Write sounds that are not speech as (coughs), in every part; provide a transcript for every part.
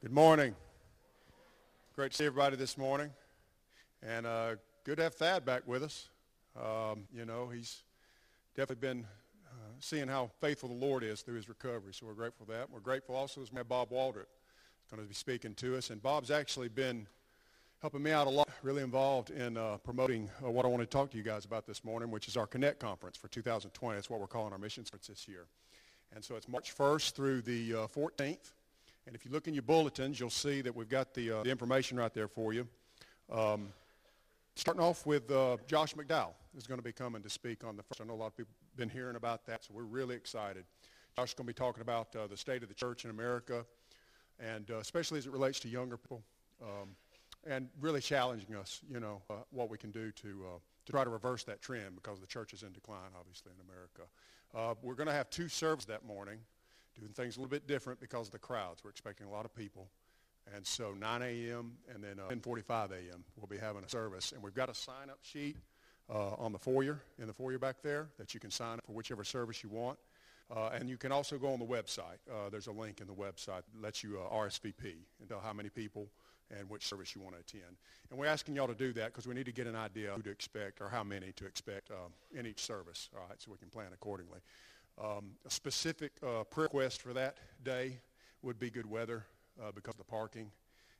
Good morning. Great to see everybody this morning. And uh, good to have Thad back with us. Um, you know, he's definitely been uh, seeing how faithful the Lord is through his recovery. So we're grateful for that. We're grateful also as Bob Waldrop is going to be speaking to us. And Bob's actually been helping me out a lot, really involved in uh, promoting uh, what I want to talk to you guys about this morning, which is our Connect Conference for 2020. That's what we're calling our mission conference this year. And so it's March 1st through the 14th. And if you look in your bulletins, you'll see that we've got the, uh, the information right there for you. Um, starting off with uh, Josh McDowell is going to be coming to speak on the first. I know a lot of people have been hearing about that, so we're really excited. Josh is going to be talking about uh, the state of the church in America, and uh, especially as it relates to younger people, um, and really challenging us, you know, uh, what we can do to, uh, to try to reverse that trend because the church is in decline, obviously, in America. we're going to have two services that morning doing things a little bit different because of the crowds. We're expecting a lot of people. And so 9 a.m. and then uh, 10.45 a.m. we'll be having a service. And we've got a sign-up sheet uh, on the foyer, in the foyer back there, that you can sign up for whichever service you want. Uh, and you can also go on the website. Uh, there's a link in the website that lets you uh, RSVP and tell how many people and which service you want to attend. And we're asking y'all to do that because we need to get an idea who to expect or how many to expect um, in each service, all right, so we can plan accordingly. Um, a specific uh, prayer request for that day would be good weather uh, because of the parking.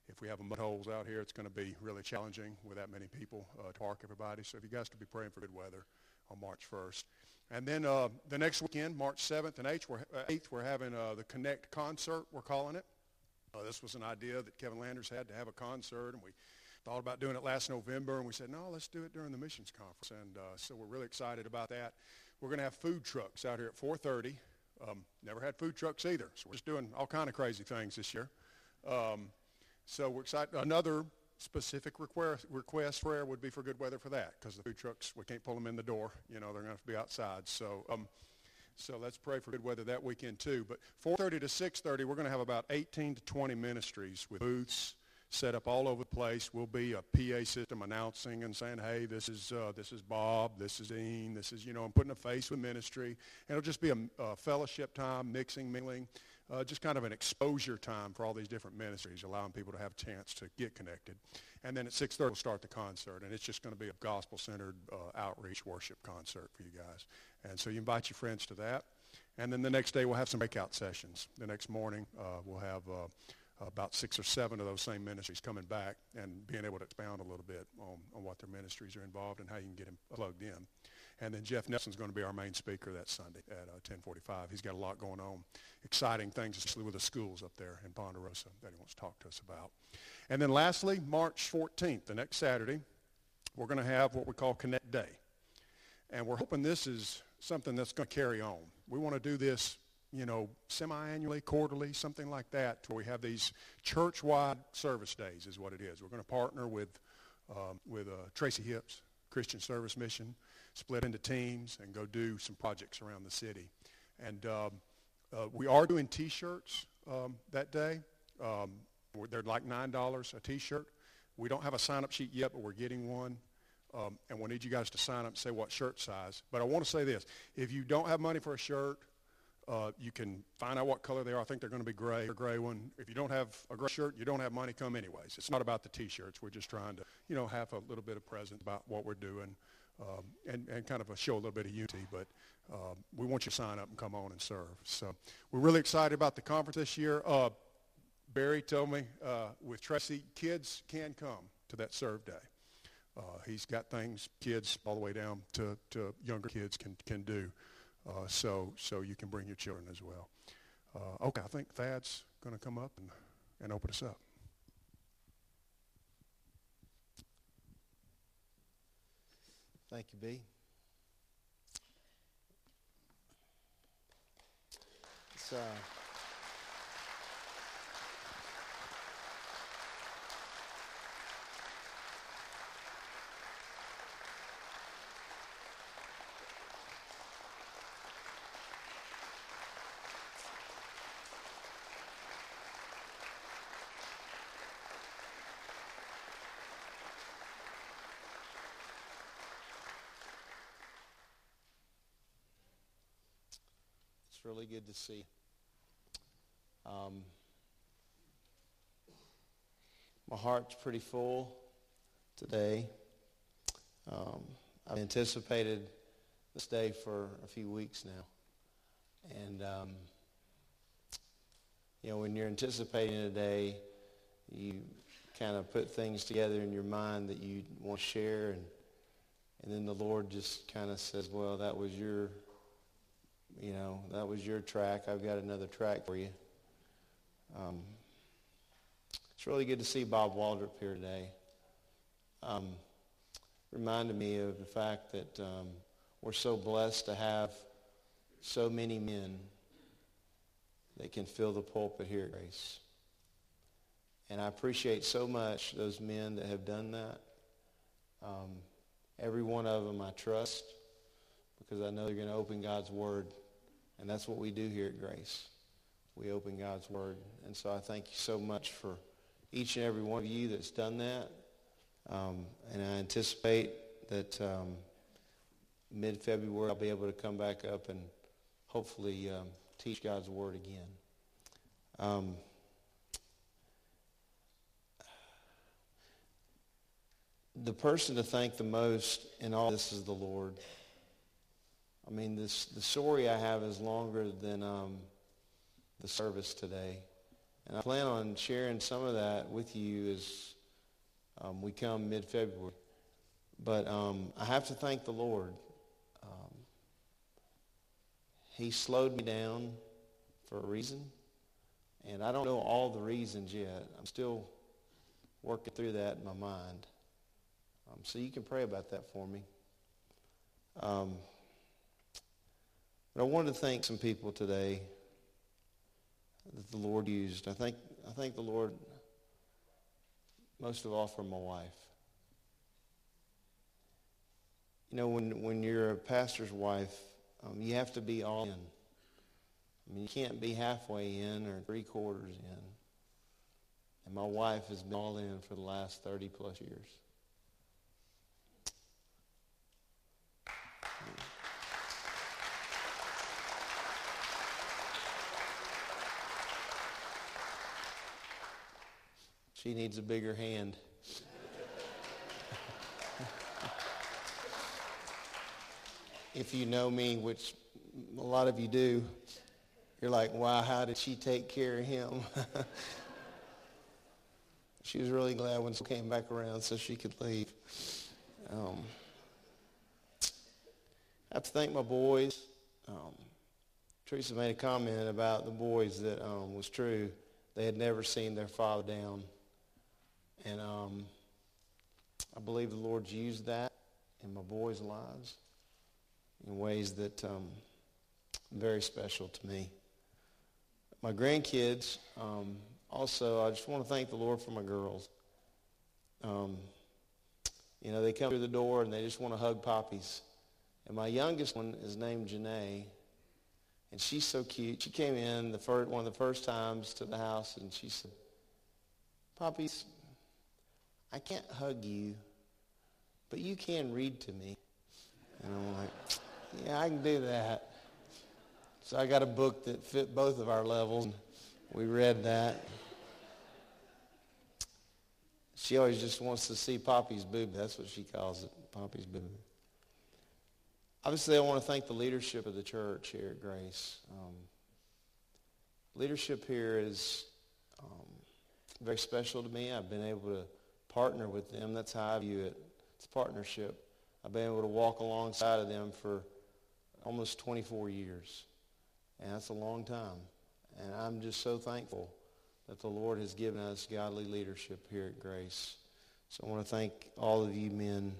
If we have mud holes out here, it's going to be really challenging with that many people uh, to park everybody. So if you guys could be praying for good weather on March 1st. And then uh, the next weekend, March 7th and 8th, we're, 8th, we're having uh, the Connect concert, we're calling it. Uh, this was an idea that Kevin Landers had to have a concert, and we thought about doing it last November, and we said, no, let's do it during the missions conference. And so we're really excited about that. We're going to have food trucks out here at 4.30. Um, never had food trucks either, so we're just doing all kind of crazy things this year. Um, so we're excited. Another specific request, request prayer would be for good weather for that because the food trucks, we can't pull them in the door. You know, they're going to have to be outside. So, um, so let's pray for good weather that weekend too. But 4.30 to 6.30, we're going to have about 18 to 20 ministries with booths, set up all over the place. We'll be a PA system announcing and saying, hey, this is, uh, this is Bob, this is Dean, this is, you know, I'm putting a face with ministry. And it'll just be a, a fellowship time, mixing, mingling, uh, just kind of an exposure time for all these different ministries, allowing people to have a chance to get connected. And then at 6.30, we'll start the concert. And it's just going to be a gospel-centered uh, outreach worship concert for you guys. And so you invite your friends to that. And then the next day, we'll have some breakout sessions. The next morning, uh, we'll have uh, about six or seven of those same ministries coming back and being able to expound a little bit on, on what their ministries are involved and how you can get them plugged in. And then Jeff Nelson's going to be our main speaker that Sunday at uh, 1045. He's got a lot going on, exciting things, especially with the schools up there in Ponderosa that he wants to talk to us about. And then lastly, March 14th, the next Saturday, we're going to have what we call Connect Day. And we're hoping this is something that's going to carry on. We want to do this you know, semi-annually, quarterly, something like that, where we have these church-wide service days is what it is. We're going to partner with, um, with uh, Tracy Hips, Christian Service Mission, split into teams and go do some projects around the city. And um, uh, we are doing T-shirts um, that day. Um, they're like $9 a T-shirt. We don't have a sign-up sheet yet, but we're getting one. Um, and we'll need you guys to sign up and say what shirt size. But I want to say this. If you don't have money for a shirt, uh, you can find out what color they are. I think they're going to be gray or gray one. If you don't have a gray shirt, you don't have money come anyways. It's not about the T-shirts. We're just trying to, you know, have a little bit of presence about what we're doing um, and, and kind of a show a little bit of unity. But um, we want you to sign up and come on and serve. So we're really excited about the conference this year. Uh, Barry told me uh, with Tracy, kids can come to that serve day. Uh, he's got things kids all the way down to, to younger kids can, can do. Uh, so, so you can bring your children as well. Uh, okay, I think Thad's going to come up and, and open us up. Thank you, B. It's, uh, really good to see. Um, my heart's pretty full today. Um, I've anticipated this day for a few weeks now. And, um, you know, when you're anticipating a day, you kind of put things together in your mind that you want to share. And, and then the Lord just kind of says, well, that was your, you know, that was your track. I've got another track for you. Um, it's really good to see Bob Waldrop here today. Um, reminded me of the fact that um, we're so blessed to have so many men that can fill the pulpit here at Grace. And I appreciate so much those men that have done that. Um, every one of them I trust because I know they're going to open God's Word. And that's what we do here at Grace. We open God's Word. And so I thank you so much for each and every one of you that's done that. Um, and I anticipate that um, mid-February I'll be able to come back up and hopefully um, teach God's Word again. Um, the person to thank the most in all this is the Lord. I mean, this, the story I have is longer than um, the service today. And I plan on sharing some of that with you as um, we come mid-February. But um, I have to thank the Lord. Um, he slowed me down for a reason. And I don't know all the reasons yet. I'm still working through that in my mind. Um, so you can pray about that for me. But I wanted to thank some people today that the Lord used. I thank, I thank the Lord most of all for my wife. You know, when, when you're a pastor's wife, um, you have to be all in. I mean, you can't be halfway in or three quarters in. And my wife has been all in for the last 30 plus years. She needs a bigger hand. if you know me, which a lot of you do, you're like, wow, how did she take care of him? (laughs) she was really glad when she came back around so she could leave. Um, I have to thank my boys. Um, Teresa made a comment about the boys that um, was true. They had never seen their father down. And um, I believe the Lord's used that in my boys' lives in ways that um, very special to me. My grandkids, um, also, I just want to thank the Lord for my girls. Um, you know, they come through the door and they just want to hug poppies. And my youngest one is named Janae. And she's so cute. She came in the first, one of the first times to the house and she said, Poppies, I can't hug you, but you can read to me. And I'm like, yeah, I can do that. So I got a book that fit both of our levels. We read that. She always just wants to see Poppy's boob. That's what she calls it, Poppy's boob. Obviously, I want to thank the leadership of the church here at Grace. Um, leadership here is um, very special to me. I've been able to partner with them. That's how I view it. It's partnership. I've been able to walk alongside of them for almost 24 years. And that's a long time. And I'm just so thankful that the Lord has given us godly leadership here at Grace. So I want to thank all of you men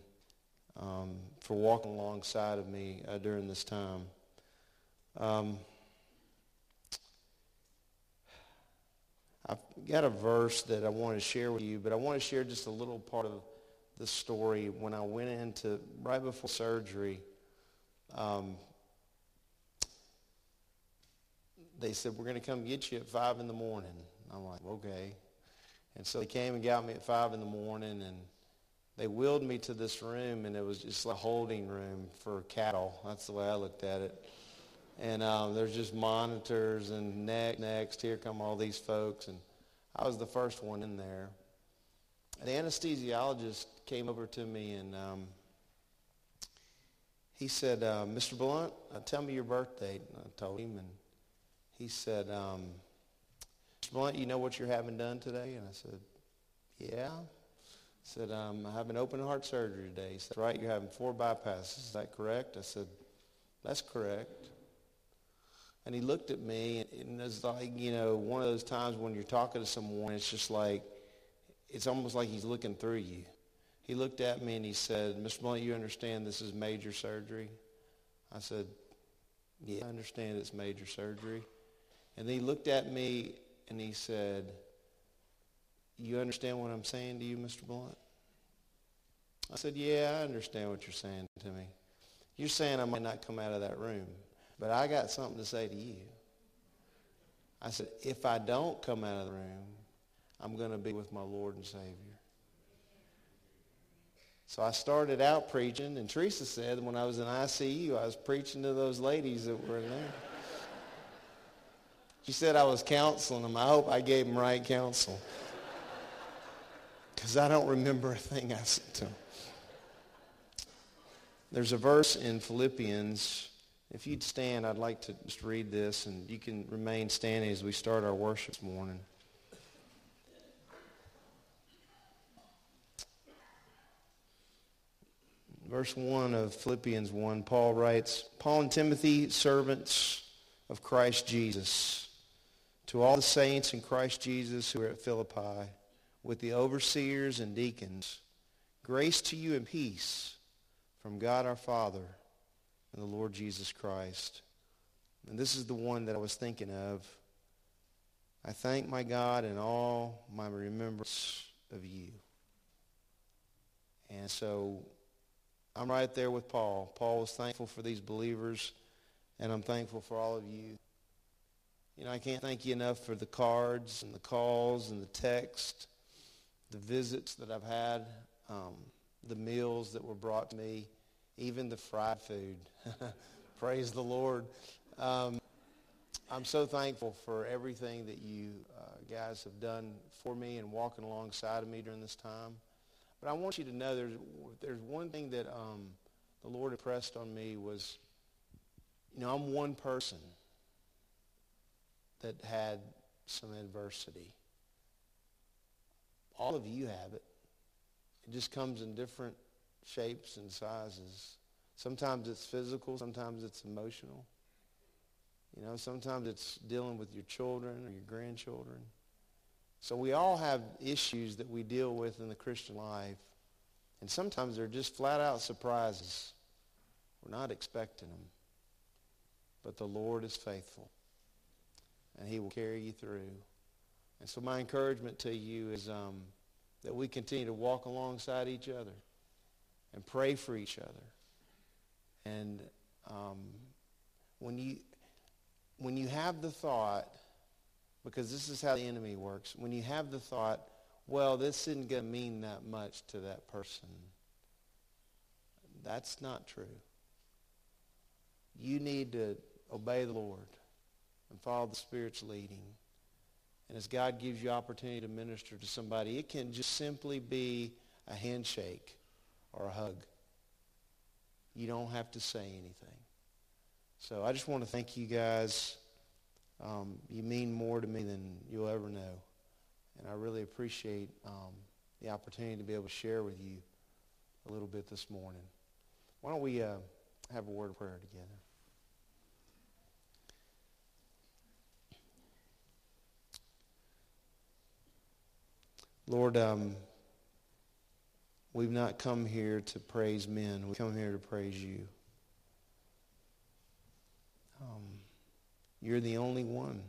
um, for walking alongside of me uh, during this time. Um, I've got a verse that I want to share with you, but I want to share just a little part of the story when I went into, right before surgery, um, they said, we're going to come get you at 5 in the morning. I'm like, okay. And so they came and got me at 5 in the morning, and they wheeled me to this room, and it was just a holding room for cattle. That's the way I looked at it. And um, there's just monitors and next, next, here come all these folks. And I was the first one in there. the anesthesiologist came over to me and um, he said, uh, Mr. Blunt, uh, tell me your birth date. And I told him, and he said, um, Mr. Blunt, you know what you're having done today? And I said, yeah. He said, um, I have an open heart surgery today. He said, right, you're having four bypasses. Is that correct? I said, that's correct. And he looked at me, and it was like, you know, one of those times when you're talking to someone, it's just like, it's almost like he's looking through you. He looked at me and he said, Mr. Blunt, you understand this is major surgery? I said, yeah, I understand it's major surgery. And he looked at me and he said, you understand what I'm saying to you, Mr. Blunt? I said, yeah, I understand what you're saying to me. You're saying I might not come out of that room, but I got something to say to you. I said, if I don't come out of the room, I'm going to be with my Lord and Savior. So I started out preaching, and Teresa said when I was in ICU, I was preaching to those ladies that were in there. She said I was counseling them. I hope I gave them right counsel. Because I don't remember a thing I said to them. There's a verse in Philippians. If you'd stand, I'd like to just read this, and you can remain standing as we start our worship this morning. Verse 1 of Philippians 1, Paul writes, Paul and Timothy, servants of Christ Jesus, to all the saints in Christ Jesus who are at Philippi, with the overseers and deacons, grace to you and peace from God our Father and the Lord Jesus Christ. And this is the one that I was thinking of. I thank my God in all my remembrance of you. And so I'm right there with Paul. Paul was thankful for these believers, and I'm thankful for all of you. You know, I can't thank you enough for the cards and the calls and the text, the visits that I've had, um, the meals that were brought to me, even the fried food. (laughs) Praise the Lord. Um, I'm so thankful for everything that you uh, guys have done for me and walking alongside of me during this time. But I want you to know there's, there's one thing that um, the Lord impressed on me was, you know, I'm one person that had some adversity. All of you have it. It just comes in different shapes and sizes. Sometimes it's physical, sometimes it's emotional. You know, sometimes it's dealing with your children or your grandchildren. So we all have issues that we deal with in the Christian life. And sometimes they're just flat out surprises. We're not expecting them. But the Lord is faithful. And he will carry you through. And so my encouragement to you is um, that we continue to walk alongside each other and pray for each other. And um, when you when you have the thought because this is how the enemy works. When you have the thought, well, this isn't going to mean that much to that person, that's not true. You need to obey the Lord and follow the Spirit's leading. And as God gives you opportunity to minister to somebody, it can just simply be a handshake or a hug. You don't have to say anything. So I just want to thank you guys. Um, you mean more to me than you'll ever know. And I really appreciate um, the opportunity to be able to share with you a little bit this morning. Why don't we uh, have a word of prayer together? Lord, um, we've not come here to praise men. We come here to praise you. Um, you're the only one,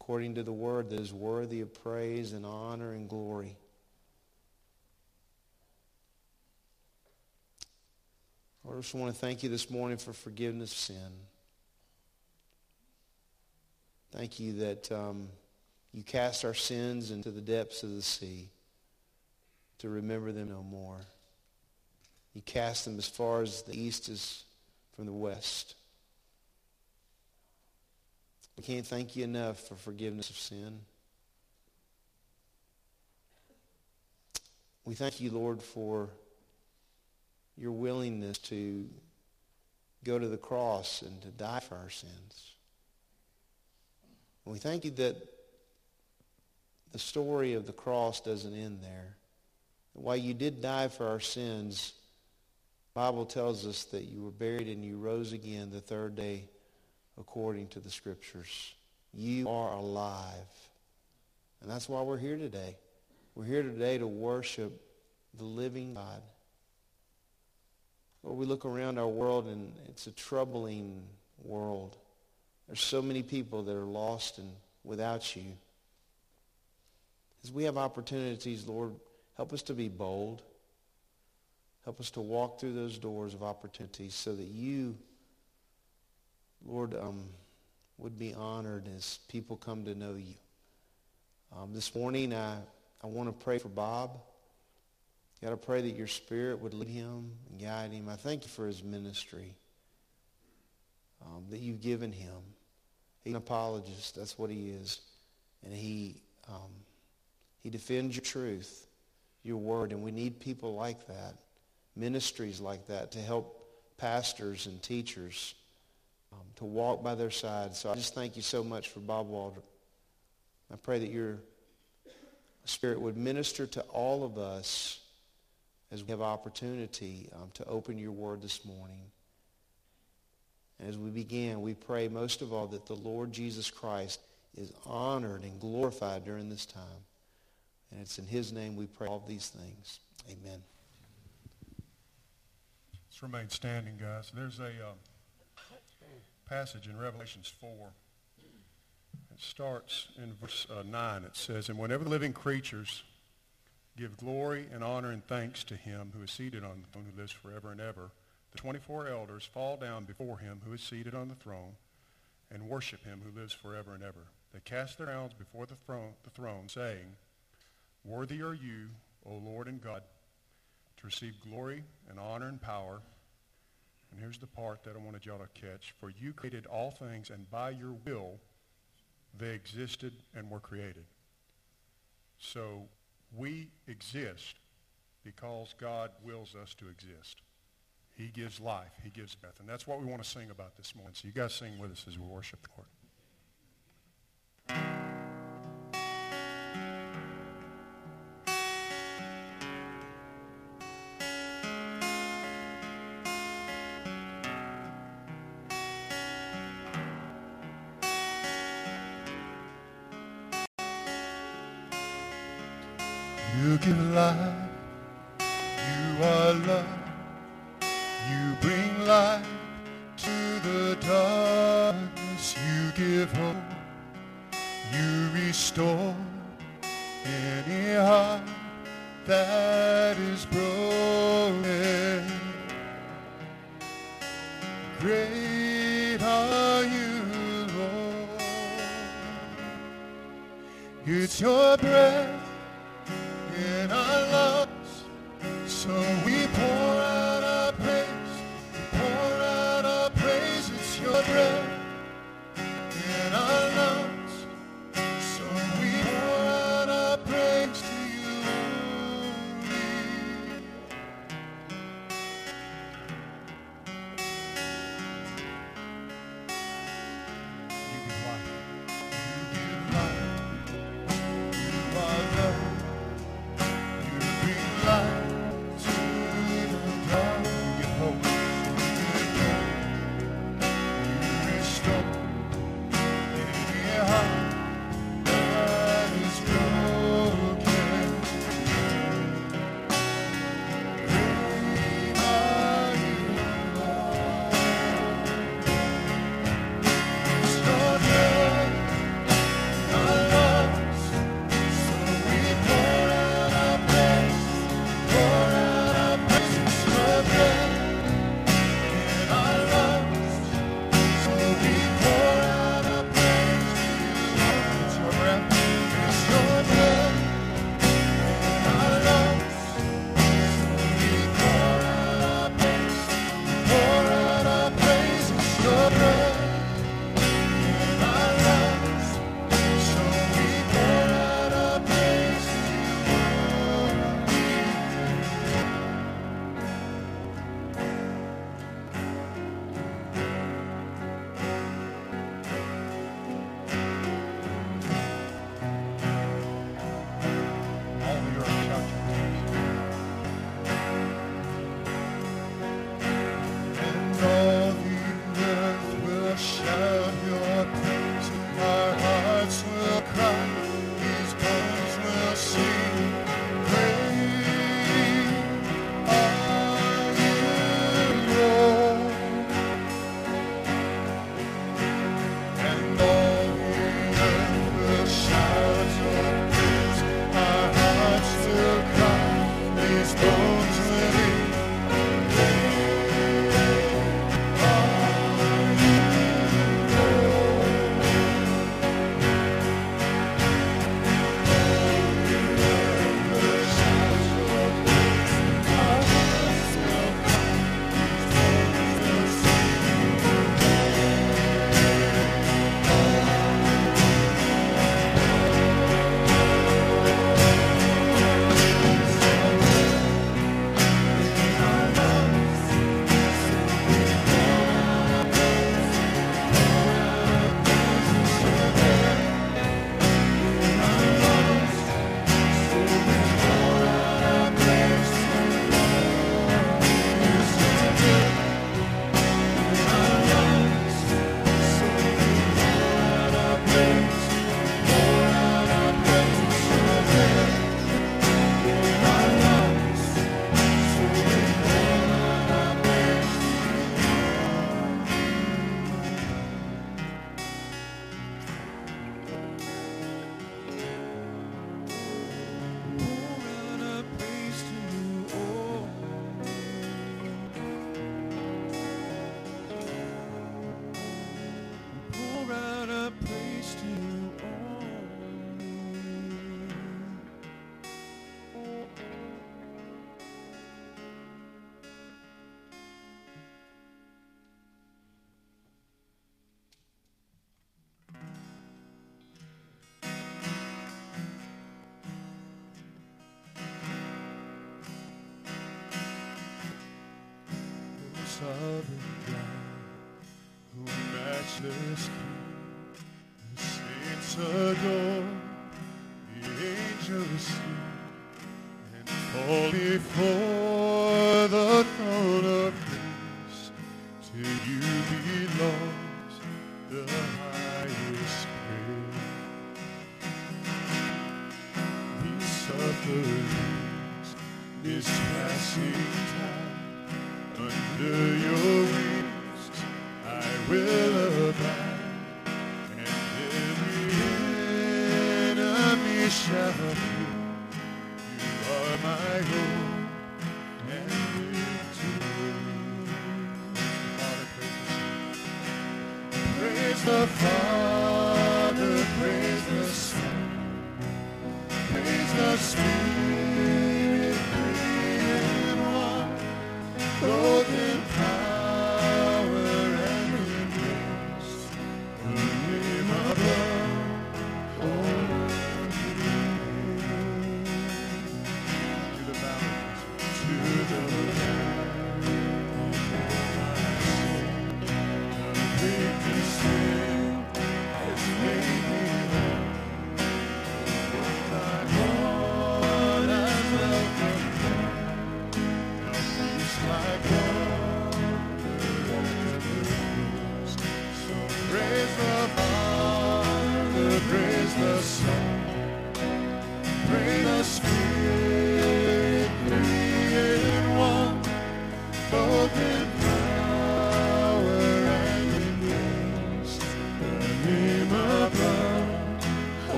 according to the word, that is worthy of praise and honor and glory. Lord, I just want to thank you this morning for forgiveness of sin. Thank you that um, you cast our sins into the depths of the sea to remember them no more. You cast them as far as the east is from the west. We can't thank you enough for forgiveness of sin. We thank you, Lord, for your willingness to go to the cross and to die for our sins. we thank you that the story of the cross doesn't end there. While you did die for our sins, Bible tells us that you were buried and you rose again the third day according to the scriptures. You are alive. And that's why we're here today. We're here today to worship the living God. Lord, we look around our world and it's a troubling world. There's so many people that are lost and without you. As we have opportunities, Lord, help us to be bold. Help us to walk through those doors of opportunities so that you, Lord, um, would be honored as people come to know you. Um, this morning, I, I want to pray for Bob. God, I pray that your spirit would lead him and guide him. I thank you for his ministry um, that you've given him. He's an apologist. That's what he is. And he, um, he defends your truth, your word. And we need people like that, ministries like that to help pastors and teachers um, to walk by their side. So I just thank you so much for Bob Waldrop. I pray that your Spirit would minister to all of us as we have opportunity um, to open your word this morning. And As we begin, we pray most of all that the Lord Jesus Christ is honored and glorified during this time. And it's in his name we pray all these things. Amen. Let's remain standing, guys. There's a um, passage in Revelations 4 It starts in verse uh, 9. It says, And whenever the living creatures give glory and honor and thanks to him who is seated on the throne who lives forever and ever, the 24 elders fall down before him who is seated on the throne and worship him who lives forever and ever. They cast their crowns before the throne, the throne, saying, Worthy are you, O Lord and God, to receive glory and honor and power. And here's the part that I wanted y'all to catch. For you created all things, and by your will they existed and were created. So we exist because God wills us to exist. He gives life. He gives breath. And that's what we want to sing about this morning. So you guys sing with us as we worship the Lord.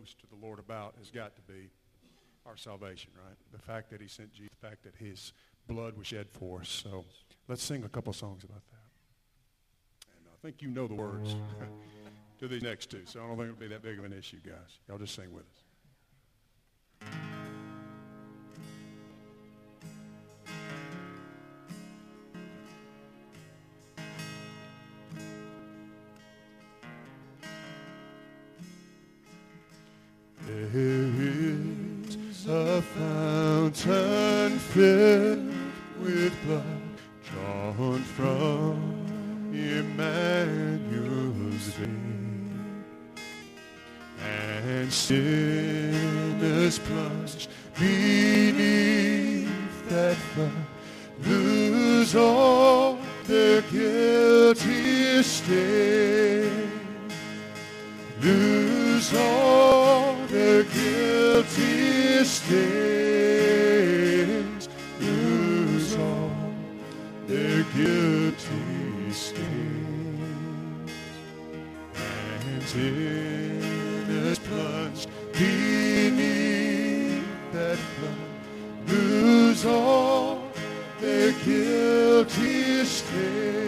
Most to the Lord about has got to be our salvation, right? The fact that he sent Jesus, the fact that his blood was shed for us. So let's sing a couple songs about that. And I think you know the words (laughs) to these next two, so I don't think it'll be that big of an issue, guys. Y'all just sing with us. There is a fountain filled with blood drawn from Emmanuel's vein, and sinners plunged beneath that flood lose all their guilty stain lose all their guilty stains, lose all their guilty stains, and is plunged beneath that flood, lose all their guilty stains.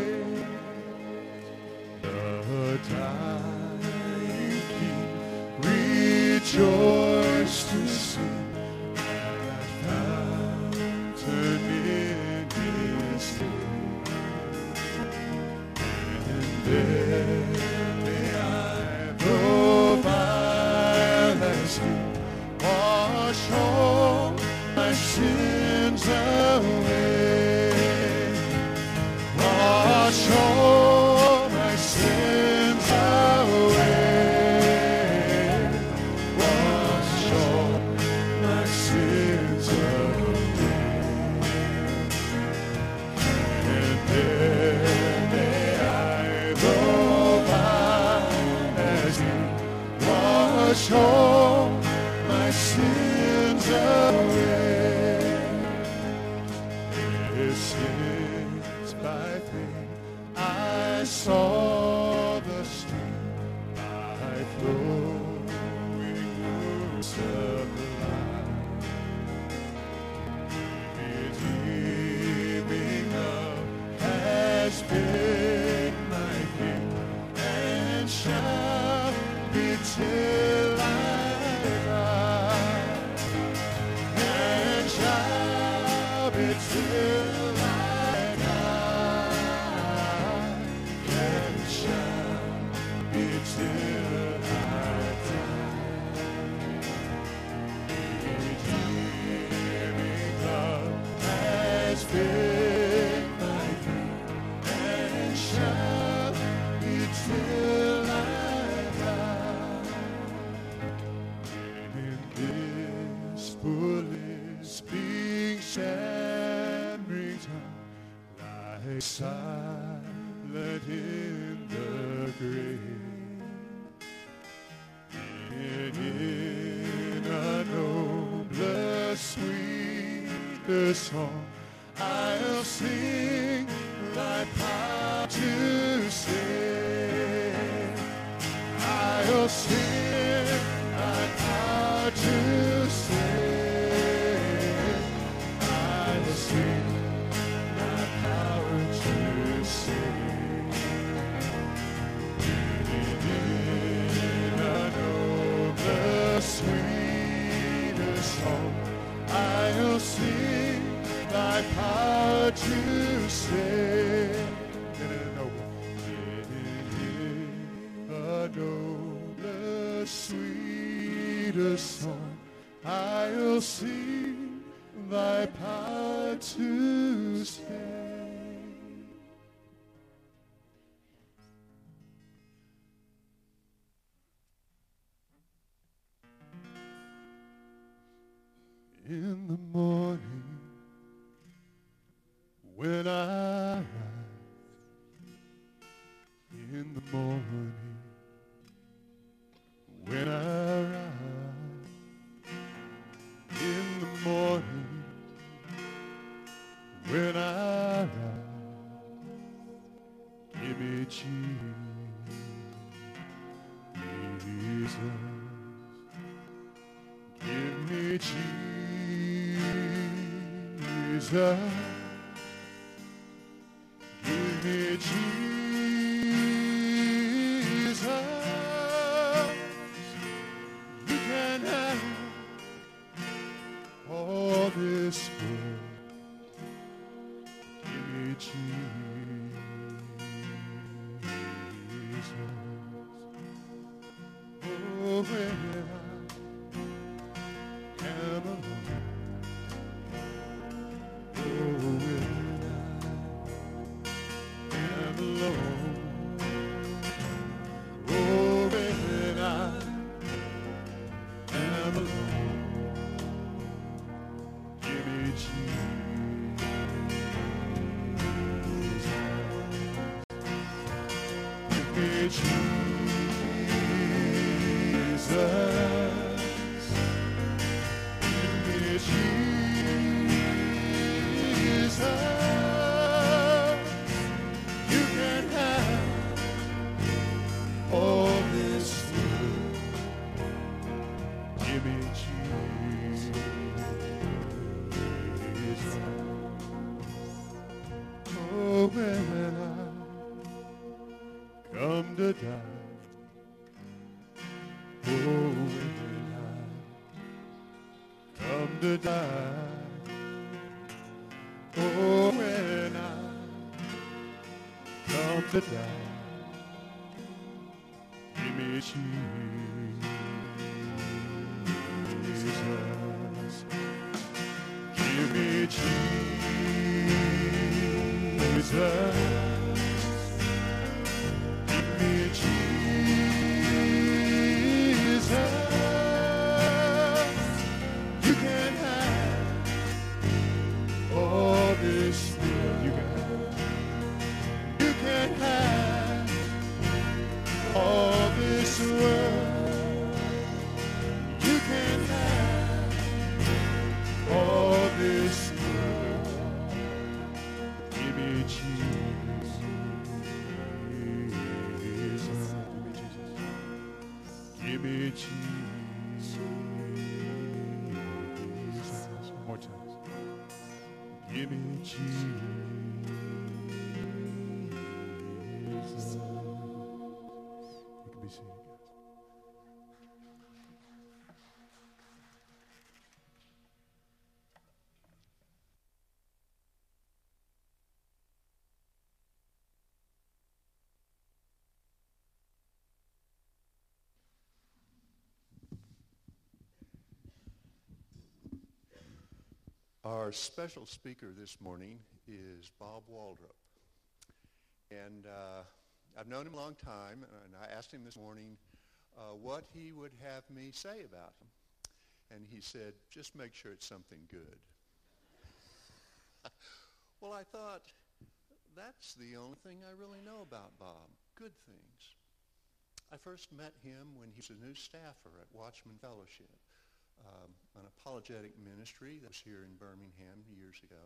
what you say. Adore the sweetest song I'll sing thy power to Jesus Jesus. Our special speaker this morning is Bob Waldrep. And uh, I've known him a long time, and I asked him this morning uh, what he would have me say about him. And he said, just make sure it's something good. (laughs) well, I thought, that's the only thing I really know about Bob, good things. I first met him when he was a new staffer at Watchman Fellowship um, an apologetic ministry that was here in Birmingham years ago.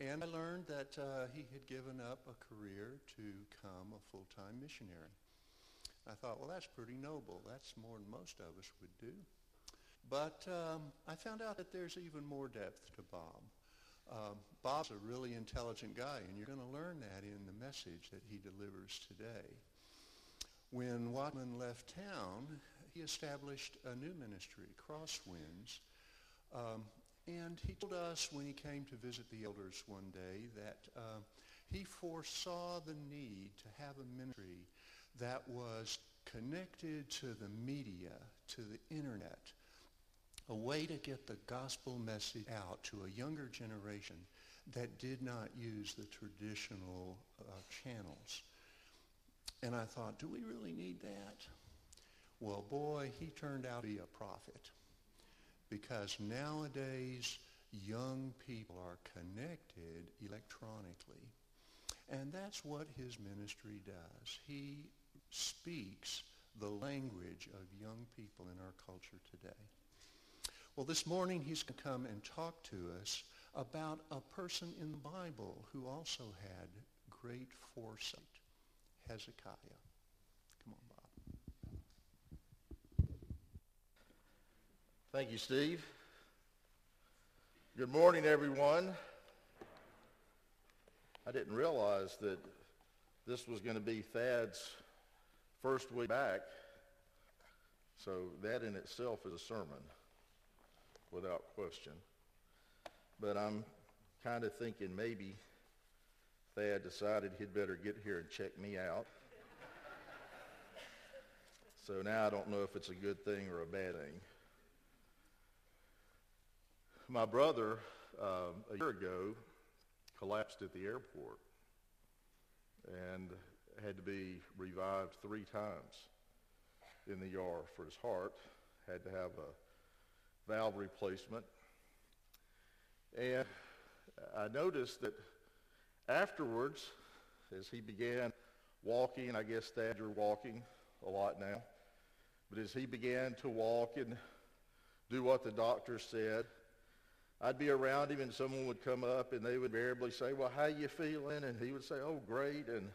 And I learned that uh, he had given up a career to become a full-time missionary. I thought, well, that's pretty noble. That's more than most of us would do. But um, I found out that there's even more depth to Bob. Um, Bob's a really intelligent guy, and you're going to learn that in the message that he delivers today. When Watchman left town, he established a new ministry, Crosswinds. Um, and he told us when he came to visit the elders one day that uh, he foresaw the need to have a ministry that was connected to the media, to the internet, a way to get the gospel message out to a younger generation that did not use the traditional uh, channels. And I thought, do we really need that? Well, boy, he turned out to be a prophet because nowadays young people are connected electronically. And that's what his ministry does. He speaks the language of young people in our culture today. Well, this morning he's going to come and talk to us about a person in the Bible who also had great foresight, Hezekiah. Come on, Bob. Thank you, Steve. Good morning, everyone. I didn't realize that this was going to be Thad's first week back. So that in itself is a sermon, without question. But I'm kind of thinking maybe Thad decided he'd better get here and check me out. So now I don't know if it's a good thing or a bad thing. My brother, um, a year ago, collapsed at the airport and had to be revived three times in the ER for his heart. Had to have a valve replacement. And I noticed that afterwards, as he began walking, I guess Thad, you're walking a lot now, but as he began to walk and do what the doctor said, I'd be around him and someone would come up and they would invariably say, well, how you feeling? And he would say, oh, great. And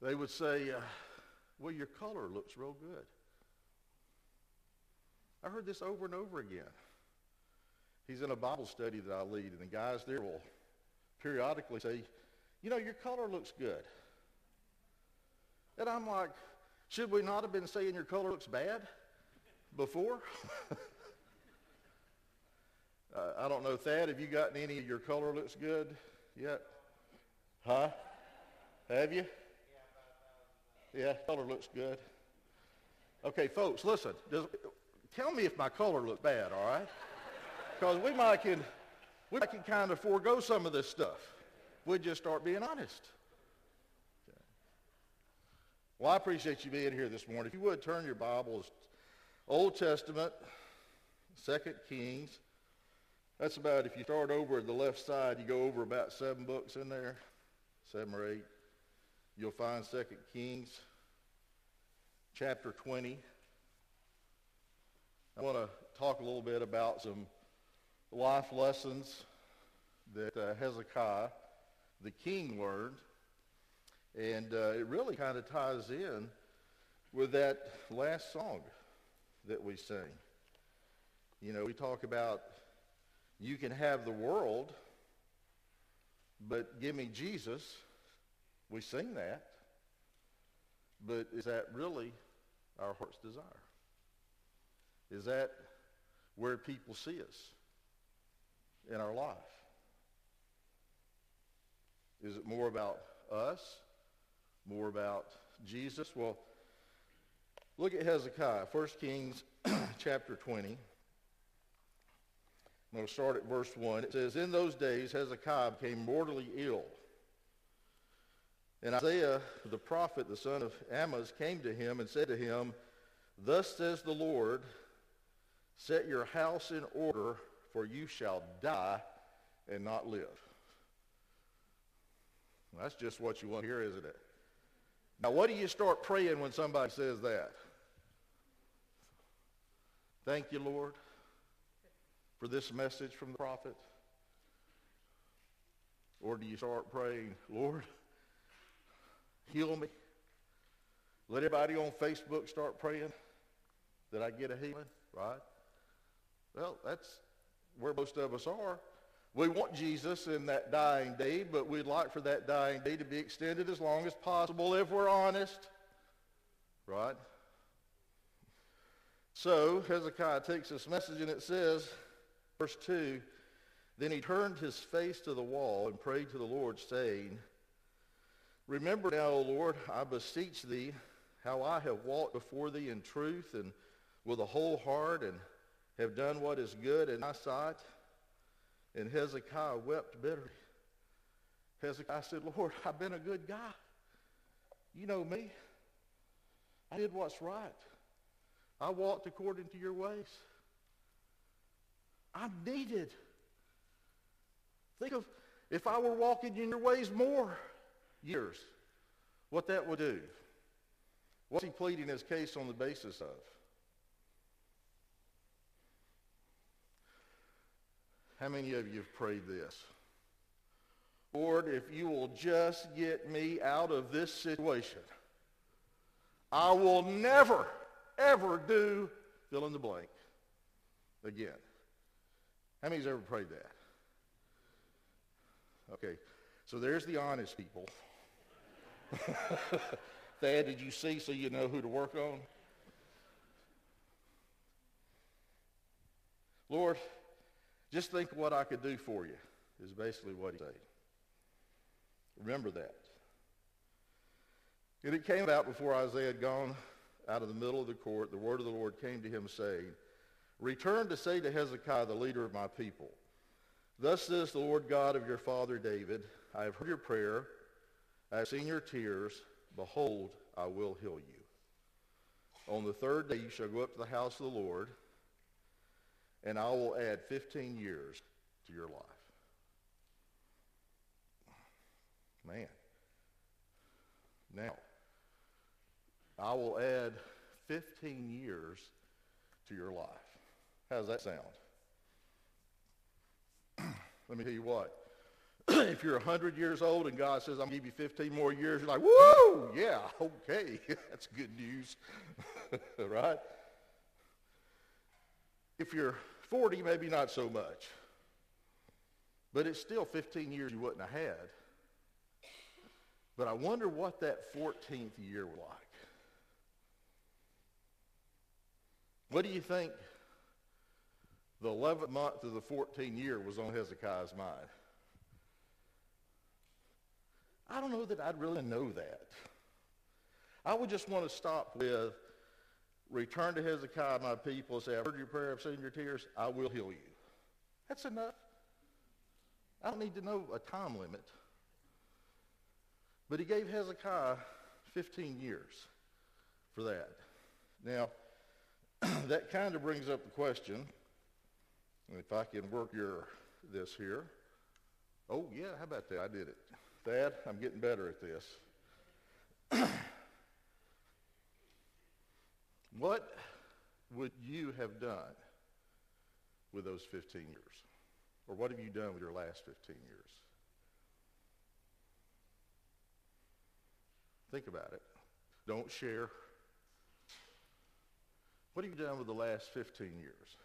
they would say, uh, well, your color looks real good. I heard this over and over again. He's in a Bible study that I lead, and the guys there will periodically say, you know, your color looks good. And I'm like, should we not have been saying your color looks bad before? (laughs) uh, I don't know, Thad, have you gotten any of your color looks good yet? Huh? Have you? Yeah, color looks good. Okay, folks, listen. Does, tell me if my color looks bad, all right? Because we might can, we might can kind of forego some of this stuff. We just start being honest. Okay. Well, I appreciate you being here this morning. If you would turn your Bibles, Old Testament, Second Kings. That's about if you start over at the left side, you go over about seven books in there, seven or eight. You'll find Second Kings, chapter 20. I want to talk a little bit about some life lessons that uh, Hezekiah, the king, learned. And uh, it really kind of ties in with that last song that we sing. You know, we talk about you can have the world, but give me Jesus. We sing that. But is that really our heart's desire? Is that where people see us in our life? Is it more about us? More about Jesus? Well, look at Hezekiah, 1 Kings (clears throat) chapter 20. I'm going to start at verse 1. It says, In those days Hezekiah became mortally ill. And Isaiah the prophet, the son of Amoz, came to him and said to him, Thus says the Lord, set your house in order, for you shall die and not live. Well, that's just what you want to hear, isn't it? Now, what do you start praying when somebody says that? Thank you, Lord for this message from the prophet? Or do you start praying, Lord, heal me? Let everybody on Facebook start praying that I get a healing, right? Well, that's where most of us are. We want Jesus in that dying day, but we'd like for that dying day to be extended as long as possible if we're honest, right? So Hezekiah takes this message and it says, Verse 2, Then he turned his face to the wall and prayed to the Lord, saying, Remember now, O Lord, I beseech thee, how I have walked before thee in truth and with a whole heart and have done what is good in thy sight. And Hezekiah wept bitterly. Hezekiah said, Lord, I've been a good guy. You know me. I did what's right. I walked according to your ways. I'm needed. Think of if I were walking in your ways more years, what that would do. What's he pleading his case on the basis of? How many of you have prayed this? Lord, if you will just get me out of this situation, I will never, ever do fill in the blank again. How many's ever prayed that? Okay, so there's the honest people. (laughs) Thad, did you see so you know who to work on? Lord, just think what I could do for you is basically what he said. Remember that. And it came about before Isaiah had gone out of the middle of the court, the word of the Lord came to him saying, Return to say to Hezekiah, the leader of my people, Thus says the Lord God of your father David, I have heard your prayer, I have seen your tears. Behold, I will heal you. On the third day you shall go up to the house of the Lord, and I will add 15 years to your life. Man. Now, I will add 15 years to your life. How does that sound? (clears throat) Let me tell you what. (clears throat) if you're 100 years old and God says, I'm going to give you 15 more years, you're like, woo, yeah, (laughs) okay, (laughs) that's good news, (laughs) right? If you're 40, maybe not so much. But it's still 15 years you wouldn't have had But I wonder what that 14th year was like. What do you think the 11th month of the 14th year was on Hezekiah's mind? I don't know that I'd really know that. I would just want to stop with, return to Hezekiah, my people, say, I've heard your prayer, I've seen your tears, I will heal you. That's enough. I don't need to know a time limit. But he gave Hezekiah 15 years for that. Now, (clears throat) that kind of brings up the question, if I can work your this here. Oh, yeah, how about that? I did it. Thad, I'm getting better at this. (coughs) what would you have done with those 15 years? Or what have you done with your last 15 years? Think about it. Don't share. What have you done with the last 15 years?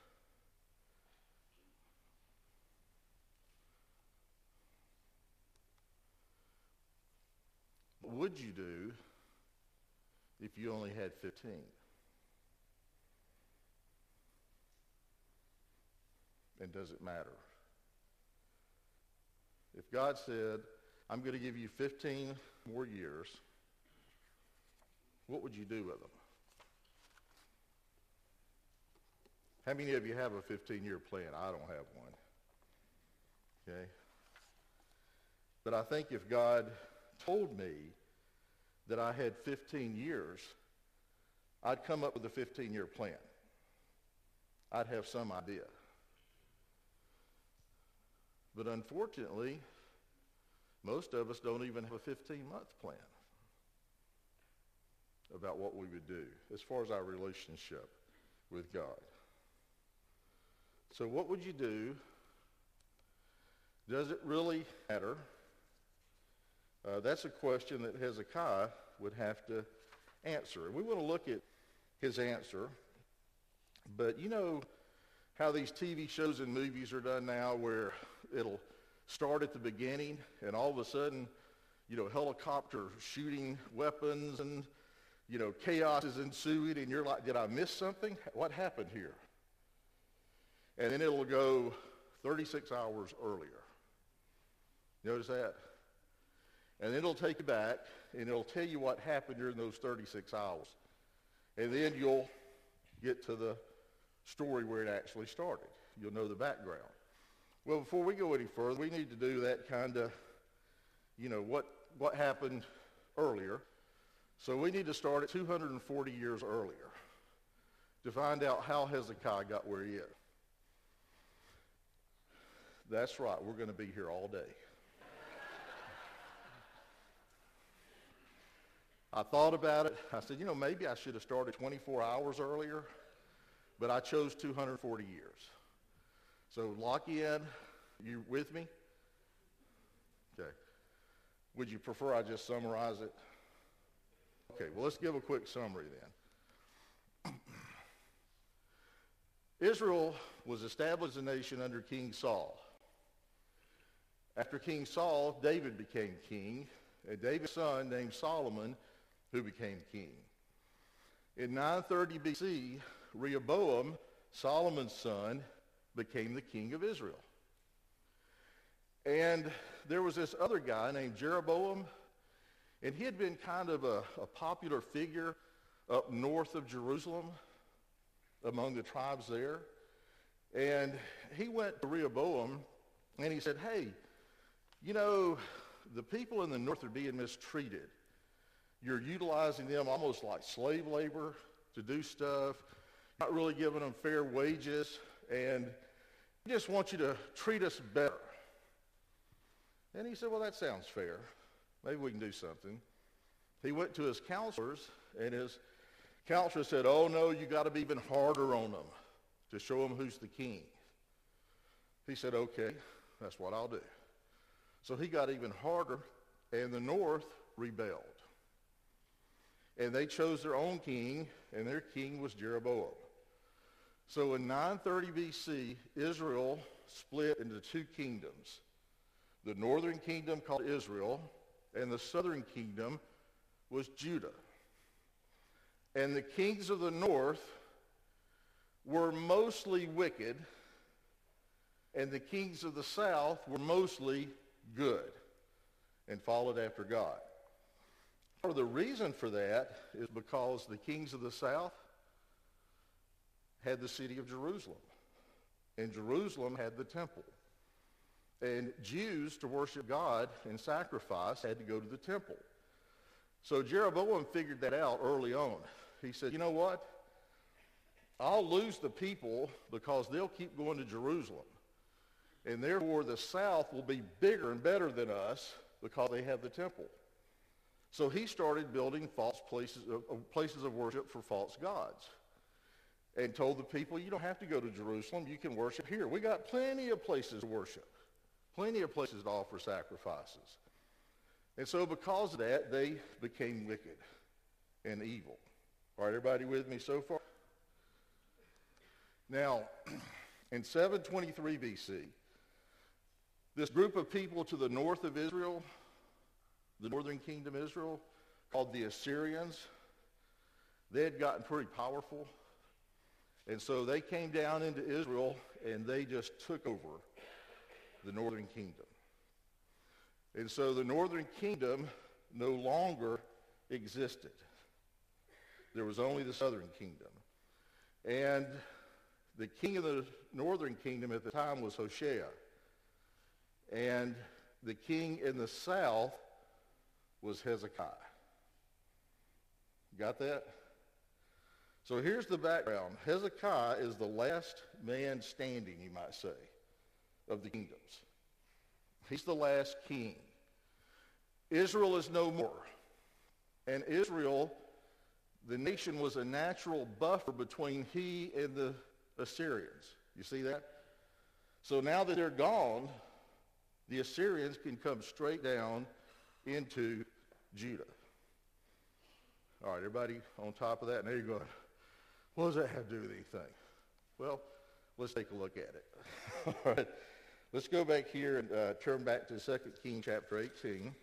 What would you do if you only had 15? And does it matter? If God said, I'm going to give you 15 more years, what would you do with them? How many of you have a 15-year plan? I don't have one. Okay? But I think if God told me that I had 15 years, I'd come up with a 15-year plan. I'd have some idea. But unfortunately, most of us don't even have a 15-month plan about what we would do as far as our relationship with God. So what would you do? Does it really matter? Uh, that's a question that Hezekiah would have to answer. And we want to look at his answer. But you know how these TV shows and movies are done now where it'll start at the beginning and all of a sudden, you know, helicopter shooting weapons and, you know, chaos is ensuing and you're like, did I miss something? What happened here? And then it'll go 36 hours earlier. Notice that? And it'll take you back and it'll tell you what happened during those 36 hours. And then you'll get to the story where it actually started. You'll know the background. Well, before we go any further, we need to do that kind of, you know, what, what happened earlier. So we need to start at 240 years earlier to find out how Hezekiah got where he is. That's right. We're going to be here all day. I thought about it. I said, you know, maybe I should have started 24 hours earlier, but I chose 240 years. So lock in. You with me? Okay. Would you prefer I just summarize it? Okay, well, let's give a quick summary then. (clears throat) Israel was established as a nation under King Saul. After King Saul, David became king, and David's son named Solomon who became king. In 930 BC, Rehoboam, Solomon's son, became the king of Israel. And there was this other guy named Jeroboam, and he had been kind of a, a popular figure up north of Jerusalem among the tribes there. And he went to Rehoboam and he said, hey, you know, the people in the north are being mistreated. You're utilizing them almost like slave labor to do stuff, not really giving them fair wages, and we just want you to treat us better. And he said, well, that sounds fair. Maybe we can do something. He went to his counselors, and his counselor said, oh, no, you got to be even harder on them to show them who's the king. He said, okay, that's what I'll do. So he got even harder, and the north rebelled. And they chose their own king, and their king was Jeroboam. So in 930 BC, Israel split into two kingdoms. The northern kingdom called Israel, and the southern kingdom was Judah. And the kings of the north were mostly wicked, and the kings of the south were mostly good and followed after God. Part of the reason for that is because the kings of the south had the city of Jerusalem, and Jerusalem had the temple. And Jews, to worship God and sacrifice, had to go to the temple. So Jeroboam figured that out early on. He said, you know what? I'll lose the people because they'll keep going to Jerusalem. And therefore the south will be bigger and better than us because they have the temple. So he started building false places, uh, places of worship for false gods and told the people, you don't have to go to Jerusalem. You can worship here. We got plenty of places to worship, plenty of places to offer sacrifices. And so because of that, they became wicked and evil. All right, everybody with me so far? Now, (clears throat) in 723 BC, this group of people to the north of Israel, the northern kingdom Israel, called the Assyrians, they had gotten pretty powerful. And so they came down into Israel and they just took over the northern kingdom. And so the northern kingdom no longer existed. There was only the southern kingdom. And the king of the northern kingdom at the time was Hoshea. And the king in the south was Hezekiah. Got that? So here's the background. Hezekiah is the last man standing, you might say, of the kingdoms. He's the last king. Israel is no more. And Israel, the nation, was a natural buffer between he and the Assyrians. You see that? So now that they're gone, the Assyrians can come straight down into Judah. All right, everybody on top of that? Now you're going, what does that have to do with anything? Well, let's take a look at it. (laughs) All right. Let's go back here and uh, turn back to 2 Kings chapter 18.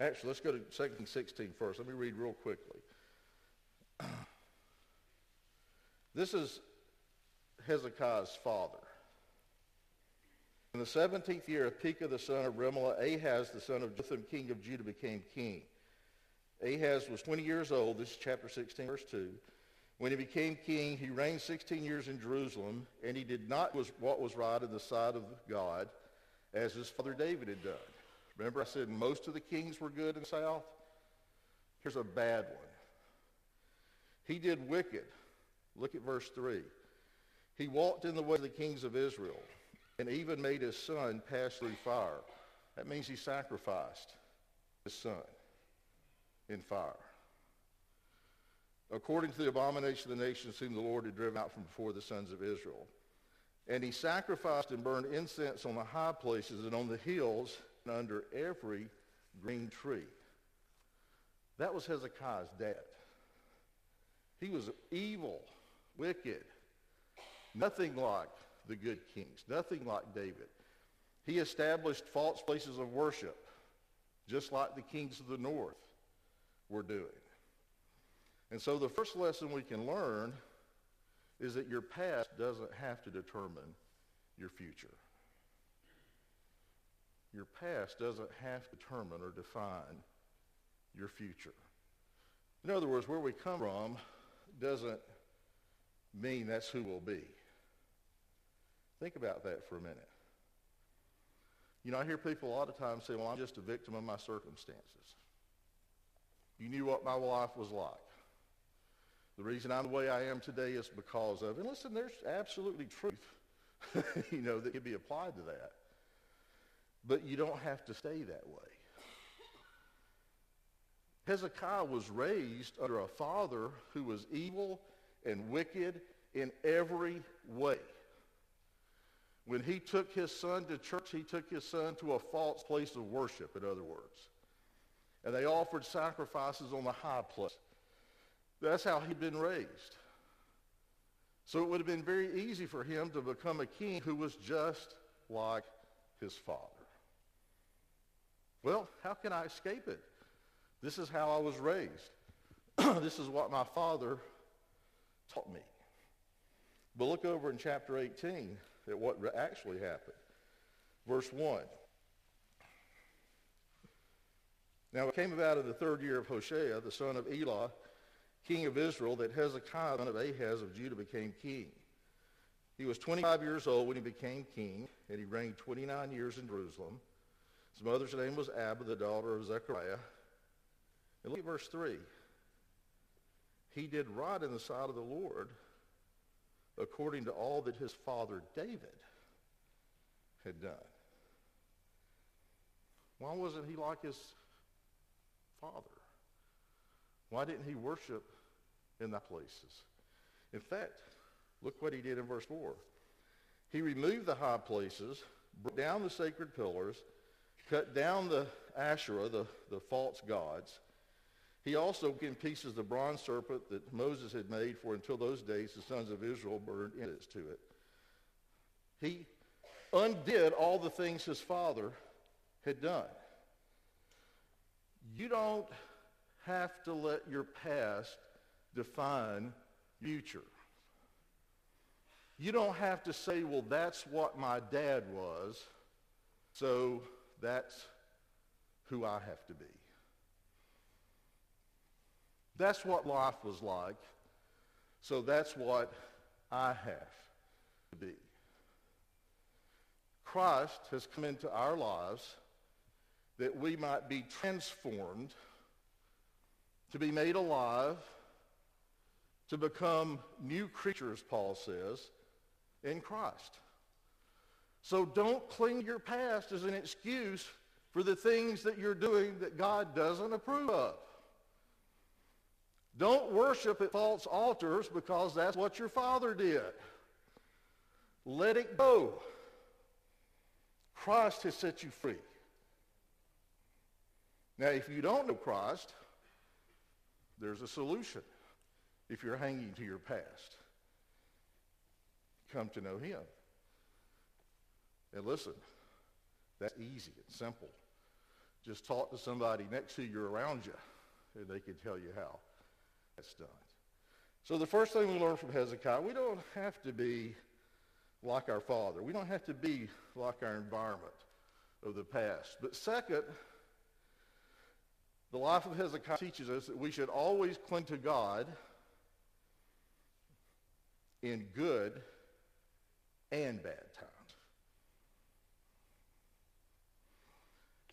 Actually, let's go to 2 Kings 16 first. Let me read real quickly. (clears throat) This is Hezekiah's father. In the 17th year of Pekah the son of Remaliah, Ahaz the son of Jotham, king of Judah, became king. Ahaz was 20 years old. This is chapter 16, verse 2. When he became king, he reigned 16 years in Jerusalem, and he did not was what was right in the sight of God, as his father David had done. Remember I said most of the kings were good in the south? Here's a bad one. He did wicked Look at verse 3. He walked in the way of the kings of Israel and even made his son pass through fire. That means he sacrificed his son in fire. According to the abomination of the nations whom the Lord had driven out from before the sons of Israel. And he sacrificed and burned incense on the high places and on the hills and under every green tree. That was Hezekiah's dad. He was evil wicked. Nothing like the good kings, nothing like David. He established false places of worship, just like the kings of the north were doing. And so the first lesson we can learn is that your past doesn't have to determine your future. Your past doesn't have to determine or define your future. In other words, where we come from doesn't mean that's who we'll be. Think about that for a minute. You know, I hear people a lot of times say, well, I'm just a victim of my circumstances. You knew what my life was like. The reason I'm the way I am today is because of, and listen, there's absolutely truth, (laughs) you know, that can be applied to that. But you don't have to stay that way. Hezekiah was raised under a father who was evil and wicked in every way. When he took his son to church, he took his son to a false place of worship, in other words. And they offered sacrifices on the high place. That's how he'd been raised. So it would have been very easy for him to become a king who was just like his father. Well, how can I escape it? This is how I was raised. (clears throat) this is what my father taught me. But look over in chapter 18 at what actually happened. Verse 1. Now it came about in the third year of Hoshea, the son of Elah, king of Israel, that Hezekiah, the son of Ahaz of Judah, became king. He was 25 years old when he became king, and he reigned 29 years in Jerusalem. His mother's name was Abba, the daughter of Zechariah. And look at verse 3. He did right in the sight of the Lord, according to all that his father David had done. Why wasn't he like his father? Why didn't he worship in the places? In fact, look what he did in verse 4. He removed the high places, broke down the sacred pillars, cut down the Asherah, the, the false gods. He also in pieces of the bronze serpent that Moses had made, for until those days the sons of Israel burned incense to it. He undid all the things his father had done. You don't have to let your past define future. You don't have to say, well, that's what my dad was, so that's who I have to be. That's what life was like, so that's what I have to be. Christ has come into our lives that we might be transformed, to be made alive, to become new creatures, Paul says, in Christ. So don't cling to your past as an excuse for the things that you're doing that God doesn't approve of. Don't worship at false altars because that's what your father did. Let it go. Christ has set you free. Now, if you don't know Christ, there's a solution if you're hanging to your past. Come to know him. And listen, that's easy It's simple. Just talk to somebody next to you or around you, and they can tell you how done. So the first thing we learn from Hezekiah, we don't have to be like our father. We don't have to be like our environment of the past. But second, the life of Hezekiah teaches us that we should always cling to God in good and bad times.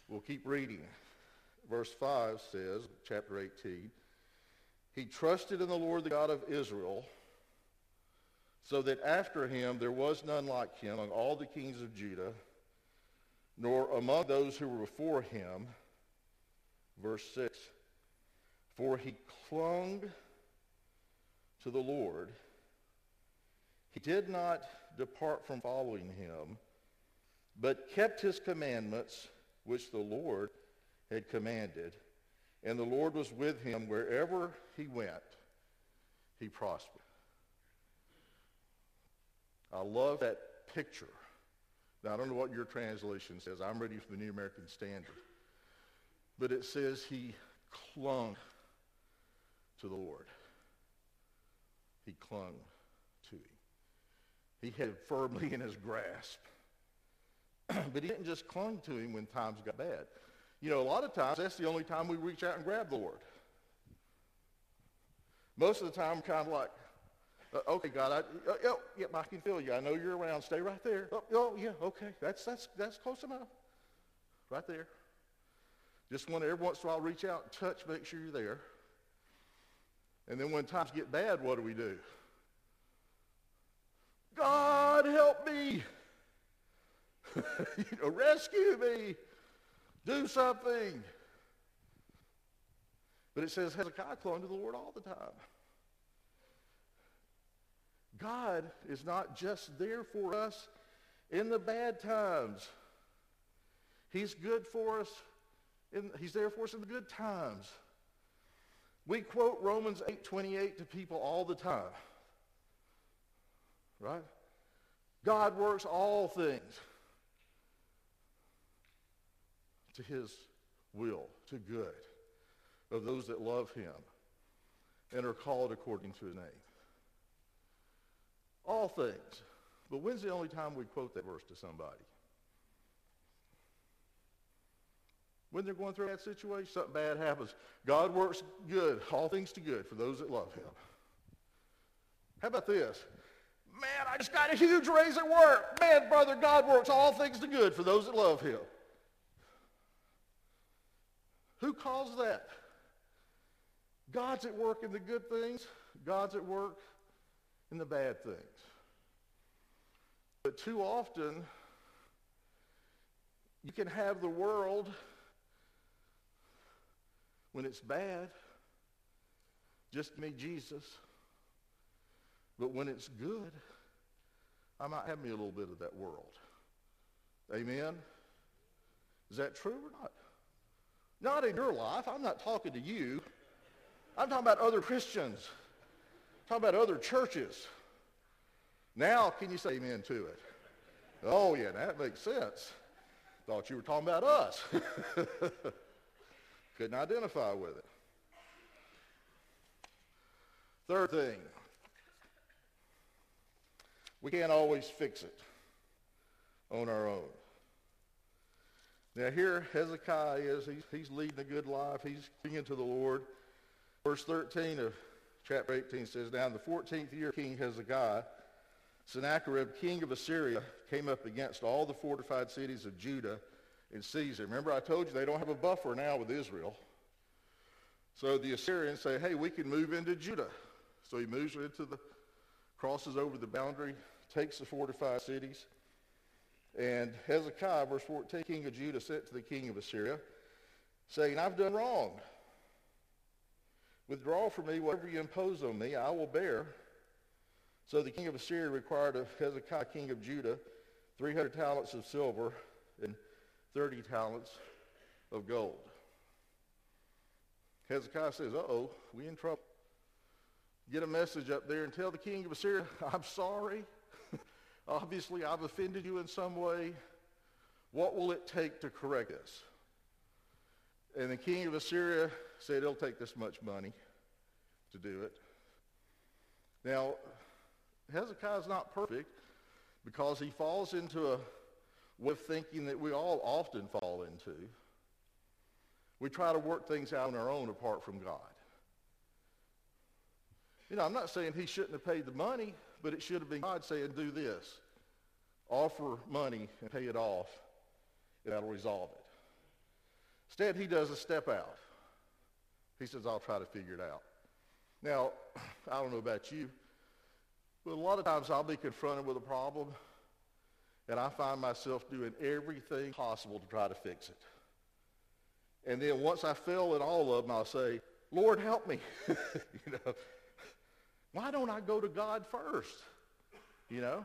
We'll keep reading. Verse 5 says, chapter 18, He trusted in the Lord the God of Israel, so that after him there was none like him among all the kings of Judah, nor among those who were before him. Verse 6, For he clung to the Lord. He did not depart from following him, but kept his commandments, which the Lord had commanded. And the Lord was with him wherever he went. He prospered. I love that picture. Now, I don't know what your translation says. I'm reading from the New American Standard. But it says he clung to the Lord. He clung to him. He had it firmly in his grasp. (clears throat) but he didn't just clung to him when times got bad. You know, a lot of times that's the only time we reach out and grab the Lord. Most of the time, kind of like, uh, okay, God, I, uh, oh, yep, I can feel you. I know you're around. Stay right there. Oh, oh, yeah, okay. That's, that's, that's close enough. Right there. Just want to every once in a while reach out and touch, make sure you're there. And then when times get bad, what do we do? God help me. (laughs) you know, rescue me. Do something. But it says Hezekiah clung to the Lord all the time. God is not just there for us in the bad times. He's good for us. In, he's there for us in the good times. We quote Romans 8.28 to people all the time. Right? God works all things to his will, to good of those that love him and are called according to his name. All things. But when's the only time we quote that verse to somebody? When they're going through that situation, something bad happens. God works good, all things to good for those that love him. How about this? Man, I just got a huge raise at work. Man, brother, God works all things to good for those that love him. Who caused that? God's at work in the good things. God's at work in the bad things. But too often, you can have the world when it's bad, just me, Jesus. But when it's good, I might have me a little bit of that world. Amen? Is that true or not? Not in your life. I'm not talking to you. I'm talking about other Christians. I'm talking about other churches. Now, can you say amen to it? Oh, yeah, that makes sense. Thought you were talking about us. (laughs) Couldn't identify with it. Third thing, we can't always fix it on our own. Now here Hezekiah is, he's, he's leading a good life. He's clinging to the Lord. Verse 13 of chapter 18 says, Now in the 14th year of King Hezekiah, Sennacherib, king of Assyria, came up against all the fortified cities of Judah and seized them. Remember I told you they don't have a buffer now with Israel. So the Assyrians say, hey, we can move into Judah. So he moves into the, crosses over the boundary, takes the fortified cities. And Hezekiah, verse 14, king of Judah, sent to the king of Assyria, saying, I've done wrong. Withdraw from me whatever you impose on me, I will bear. So the king of Assyria required of Hezekiah, king of Judah, 300 talents of silver and 30 talents of gold. Hezekiah says, uh-oh, we in trouble. Get a message up there and tell the king of Assyria, (laughs) I'm sorry. Obviously, I've offended you in some way. What will it take to correct this? And the king of Assyria said, it'll take this much money to do it. Now, Hezekiah's not perfect because he falls into a way of thinking that we all often fall into. We try to work things out on our own apart from God. You know, I'm not saying he shouldn't have paid the money, but it should have been God saying, do this. Offer money and pay it off, and that'll resolve it. Instead, he does a step out. He says, I'll try to figure it out. Now, (clears throat) I don't know about you, but a lot of times I'll be confronted with a problem, and I find myself doing everything possible to try to fix it. And then once I fail at all of them, I'll say, Lord, help me. (laughs) you know, why don't I go to God first? You know,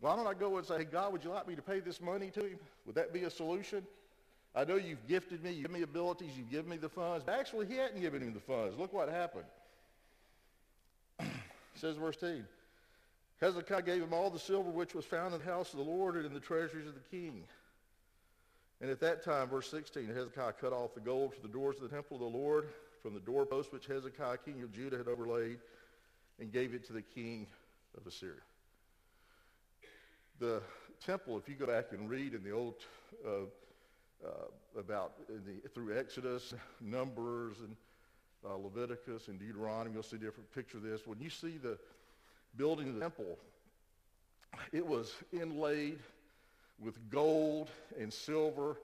why don't I go and say, hey, God, would you like me to pay this money to him? Would that be a solution? I know you've gifted me, you've given me abilities, you've given me the funds. But actually, he hadn't given him the funds. Look what happened. (clears throat) says verse 10. Hezekiah gave him all the silver which was found in the house of the Lord and in the treasuries of the king. And at that time, verse 16, Hezekiah cut off the gold from the doors of the temple of the Lord from the doorpost which Hezekiah, king of Judah, had overlaid and gave it to the king of Assyria. The temple, if you go back and read in the old, uh, uh, about the, through Exodus, Numbers, and uh, Leviticus, and Deuteronomy, you'll see a different picture of this. When you see the building of the temple, it was inlaid with gold and silver.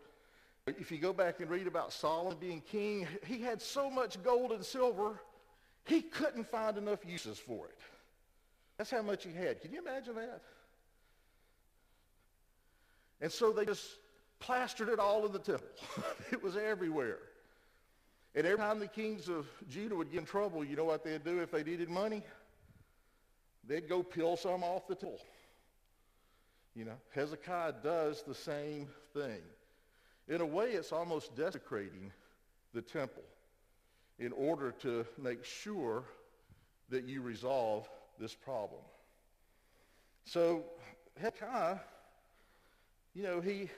If you go back and read about Solomon being king, he had so much gold and silver, he couldn't find enough uses for it. That's how much he had. Can you imagine that? And so they just plastered it all in the temple. (laughs) it was everywhere. And every time the kings of Judah would get in trouble, you know what they'd do if they needed money? They'd go peel some off the temple. You know, Hezekiah does the same thing. In a way, it's almost desecrating the temple in order to make sure that you resolve this problem. So Hezekiah, you know, he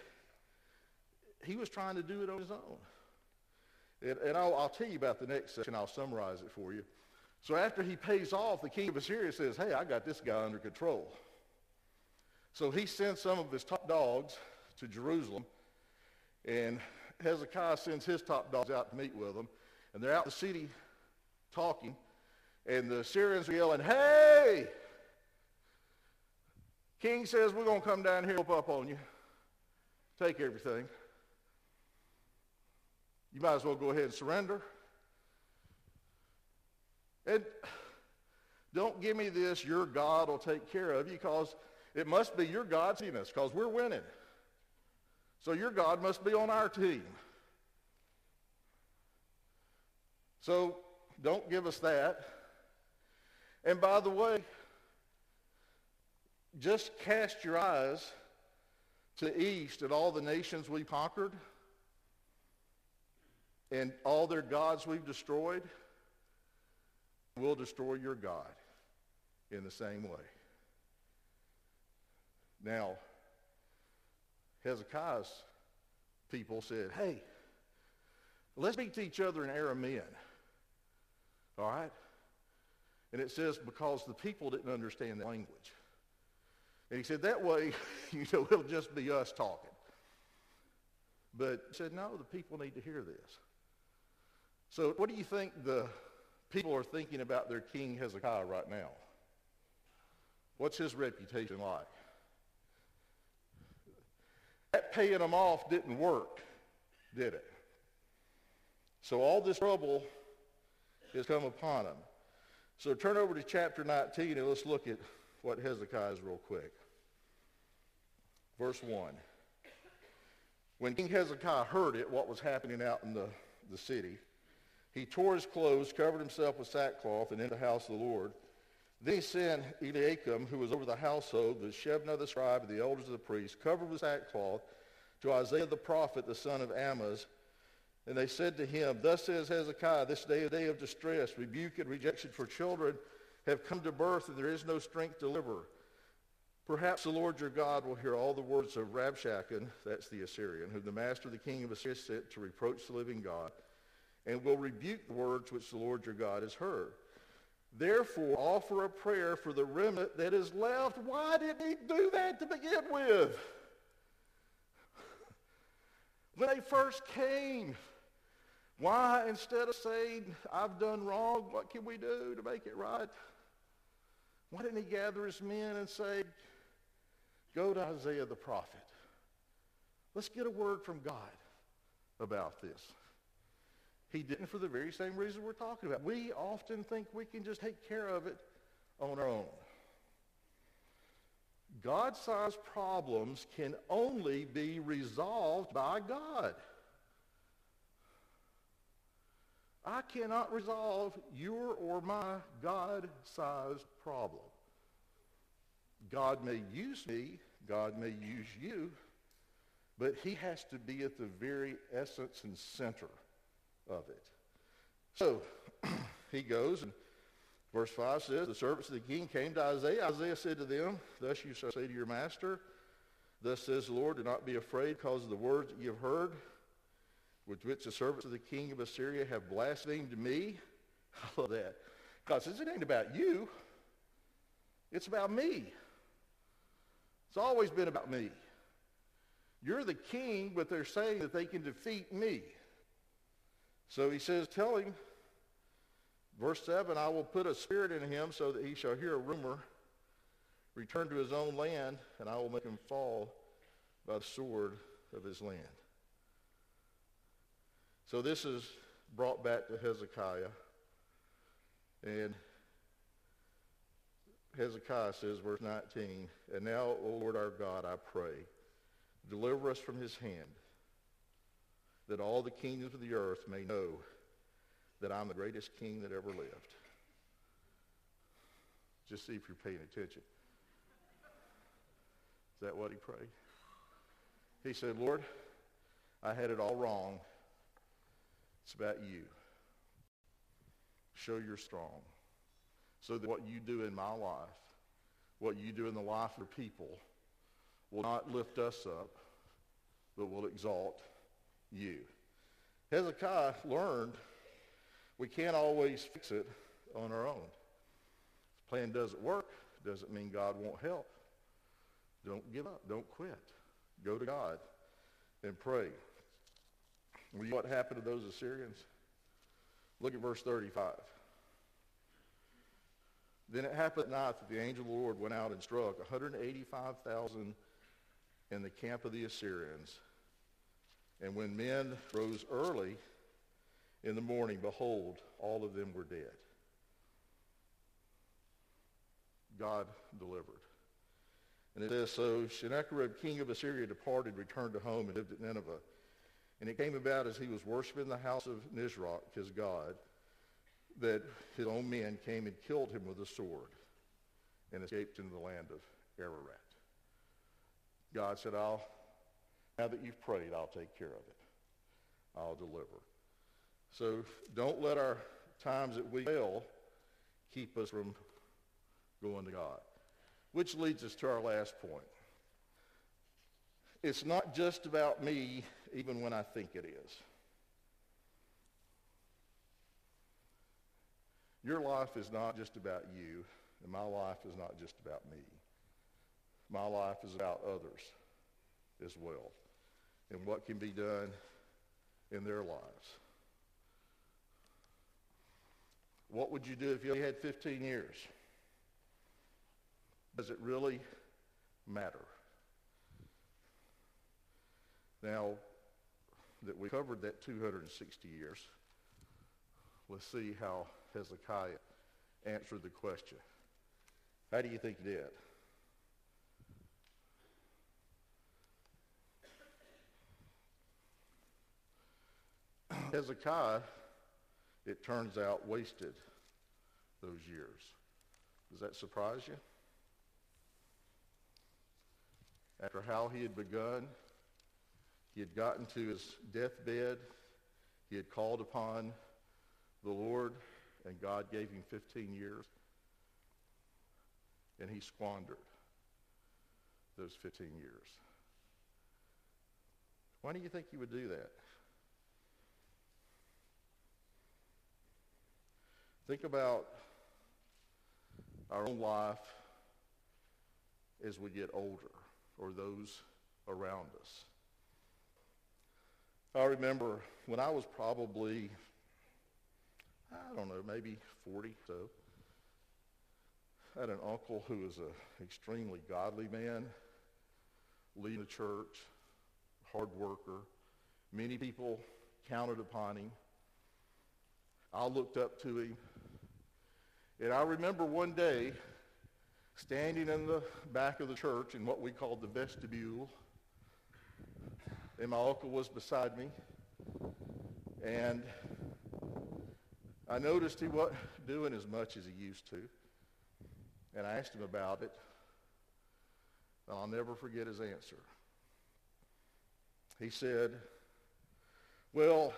he was trying to do it on his own. And, and I'll, I'll tell you about the next section. I'll summarize it for you. So after he pays off, the king of Assyria says, hey, I got this guy under control. So he sends some of his top dogs to Jerusalem, and Hezekiah sends his top dogs out to meet with them. And they're out in the city talking, and the Syrians are yelling, hey! King says, we're going to come down here and up on you. Take everything. You might as well go ahead and surrender. And don't give me this, your God will take care of you, because it must be your God's team us, because we're winning. So your God must be on our team. So don't give us that. And by the way, just cast your eyes to the east at all the nations we conquered and all their gods we've destroyed. We'll destroy your God in the same way. Now, Hezekiah's people said, hey, let's speak to each other in Aramean. All right? And it says because the people didn't understand the language. And he said, that way, (laughs) you know, it'll just be us talking. But he said, no, the people need to hear this. So what do you think the people are thinking about their king Hezekiah right now? What's his reputation like? That paying them off didn't work, did it? So all this trouble has come upon him. So turn over to chapter 19 and let's look at what Hezekiah is real quick. Verse 1. When King Hezekiah heard it, what was happening out in the, the city, he tore his clothes, covered himself with sackcloth, and entered the house of the Lord. Then he sent Eliakim, who was over the household, the Shebna the scribe, and the elders of the priests, covered with sackcloth, to Isaiah the prophet, the son of Amoz. And they said to him, Thus says Hezekiah, this day a day of distress, rebuke and rejection for children have come to birth, and there is no strength to deliver. Perhaps the Lord your God will hear all the words of Rabshakeh, that's the Assyrian, whom the master of the king of Assyria sent to reproach the living God, and will rebuke the words which the Lord your God has heard. Therefore, offer a prayer for the remnant that is left. Why did he do that to begin with? (laughs) When they first came, why, instead of saying, I've done wrong, what can we do to make it right? Why didn't he gather his men and say, go to Isaiah the prophet. Let's get a word from God about this. He didn't for the very same reason we're talking about. We often think we can just take care of it on our own. God-sized problems can only be resolved by God. I cannot resolve your or my God-sized problem. God may use me, God may use you, but he has to be at the very essence and center of it. So (clears throat) he goes, and verse 5 says, The servants of the king came to Isaiah. Isaiah said to them, Thus you shall say to your master, Thus says the Lord, do not be afraid because of the words that you have heard, with which the servants of the king of Assyria have blasphemed me. (laughs) I love that. God says, it ain't about you. It's about me. It's always been about me. You're the king, but they're saying that they can defeat me. So he says, tell him, verse 7, I will put a spirit in him so that he shall hear a rumor, return to his own land, and I will make him fall by the sword of his land. So this is brought back to Hezekiah. And Hezekiah says, verse 19, And now, O Lord our God, I pray, deliver us from his hand, that all the kingdoms of the earth may know that I'm the greatest king that ever lived. Just see if you're paying attention. Is that what he prayed? He said, Lord, I had it all wrong. It's about you. Show you're strong so that what you do in my life what you do in the life of people will not lift us up, but will exalt you. Hezekiah learned we can't always fix it on our own. If the plan doesn't work, doesn't mean God won't help. Don't give up. Don't quit. Go to God and pray. What happened to those Assyrians? Look at verse 35. Then it happened at night that the angel of the Lord went out and struck 185,000 in the camp of the Assyrians. And when men rose early in the morning, behold, all of them were dead. God delivered. And it says, So Sennacherib, king of Assyria, departed, returned to home, and lived at Nineveh. And it came about as he was worshiping the house of Nisroch, his god, that his own men came and killed him with a sword and escaped into the land of Ararat. God said, I'll, now that you've prayed, I'll take care of it. I'll deliver. So don't let our times that we fail keep us from going to God. Which leads us to our last point. It's not just about me, even when I think it is. Your life is not just about you, and my life is not just about me. My life is about others as well and what can be done in their lives. What would you do if you only had 15 years? Does it really matter? Now that we covered that 260 years, let's see how Hezekiah answered the question. How do you think he did? (clears throat) Hezekiah, it turns out, wasted those years. Does that surprise you? After how he had begun, he had gotten to his deathbed. He had called upon the Lord, and God gave him 15 years. And he squandered those 15 years. Why do you think he would do that? Think about our own life as we get older or those around us. I remember when I was probably, I don't know, maybe 40 so, I had an uncle who was an extremely godly man, leading a church, hard worker. Many people counted upon him. I looked up to him. And I remember one day standing in the back of the church in what we called the vestibule. And my uncle was beside me. And I noticed he wasn't doing as much as he used to. And I asked him about it. And I'll never forget his answer. He said, well,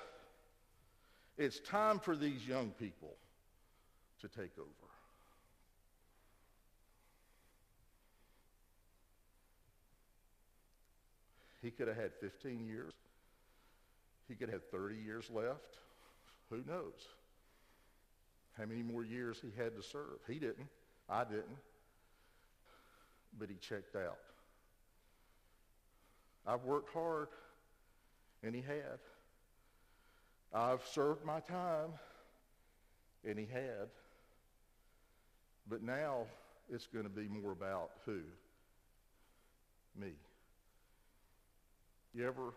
it's time for these young people to take over. He could have had 15 years. He could have had 30 years left. Who knows? How many more years he had to serve. He didn't. I didn't. But he checked out. I've worked hard, and he had. I've served my time, and he had. But now it's going to be more about who? Me. You ever,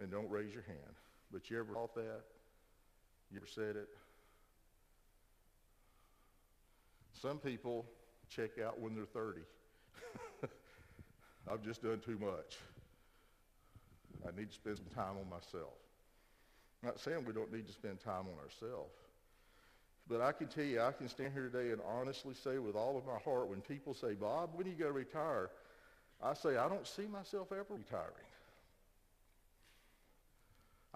and don't raise your hand, but you ever thought that? You ever said it? Some people check out when they're 30. (laughs) I've just done too much. I need to spend some time on myself. I'm not saying we don't need to spend time on ourselves. But I can tell you, I can stand here today and honestly say with all of my heart, when people say, Bob, when are you going to retire? I say, I don't see myself ever retiring.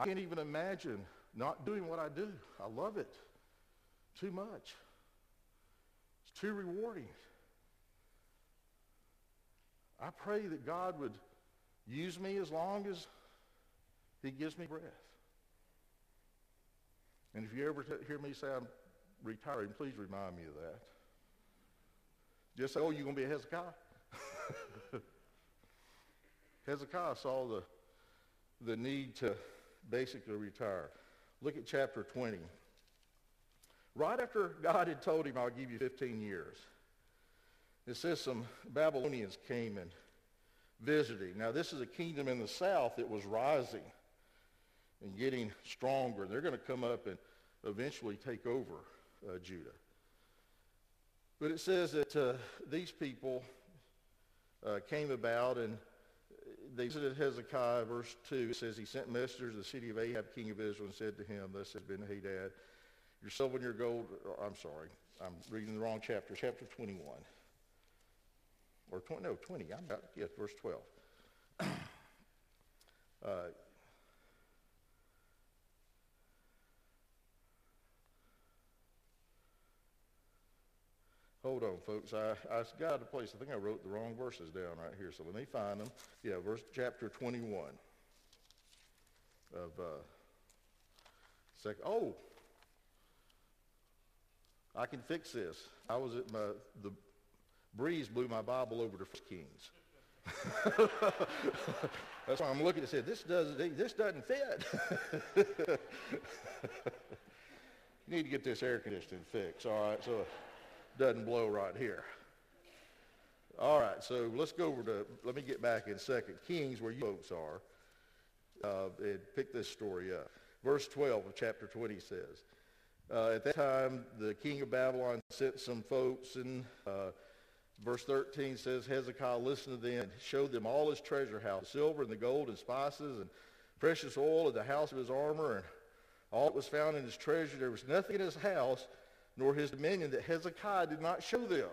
I can't even imagine not doing what I do. I love it too much. It's too rewarding. I pray that God would use me as long as he gives me breath. And if you ever t- hear me say I'm retiring, please remind me of that. Just say, oh, you're going to be a Hezekiah? (laughs) Hezekiah saw the, the need to basically retire. Look at chapter 20. Right after God had told him, I'll give you 15 years, it says some Babylonians came and visited. Now, this is a kingdom in the south that was rising and getting stronger. They're going to come up and eventually take over uh, Judah. But it says that uh, these people uh, came about and they visited Hezekiah, verse 2. It says, He sent messengers to the city of Ahab, king of Israel, and said to him, Thus has Ben-Hadad, your silver and your gold, I'm sorry, I'm reading the wrong chapter, chapter 21. Or 20, no, 20, I'm about, yes, verse 12. (clears throat) uh, Hold on, folks. I, got a place. I think I wrote the wrong verses down right here. So let me find them. Yeah, verse chapter 21 of uh, second. Oh, I can fix this. I was at my the breeze blew my Bible over to Kings. (laughs) That's why I'm looking and said this doesn't this doesn't fit. (laughs) you need to get this air conditioning fixed. All right, so doesn't blow right here. All right, so let's go over to, let me get back in Second Kings where you folks are uh, and pick this story up. Verse 12 of chapter 20 says, uh, at that time, the king of Babylon sent some folks, and uh, verse 13 says, Hezekiah listened to them and showed them all his treasure house, silver and the gold and spices and precious oil and the house of his armor and all that was found in his treasure. There was nothing in his house nor his dominion that Hezekiah did not show them.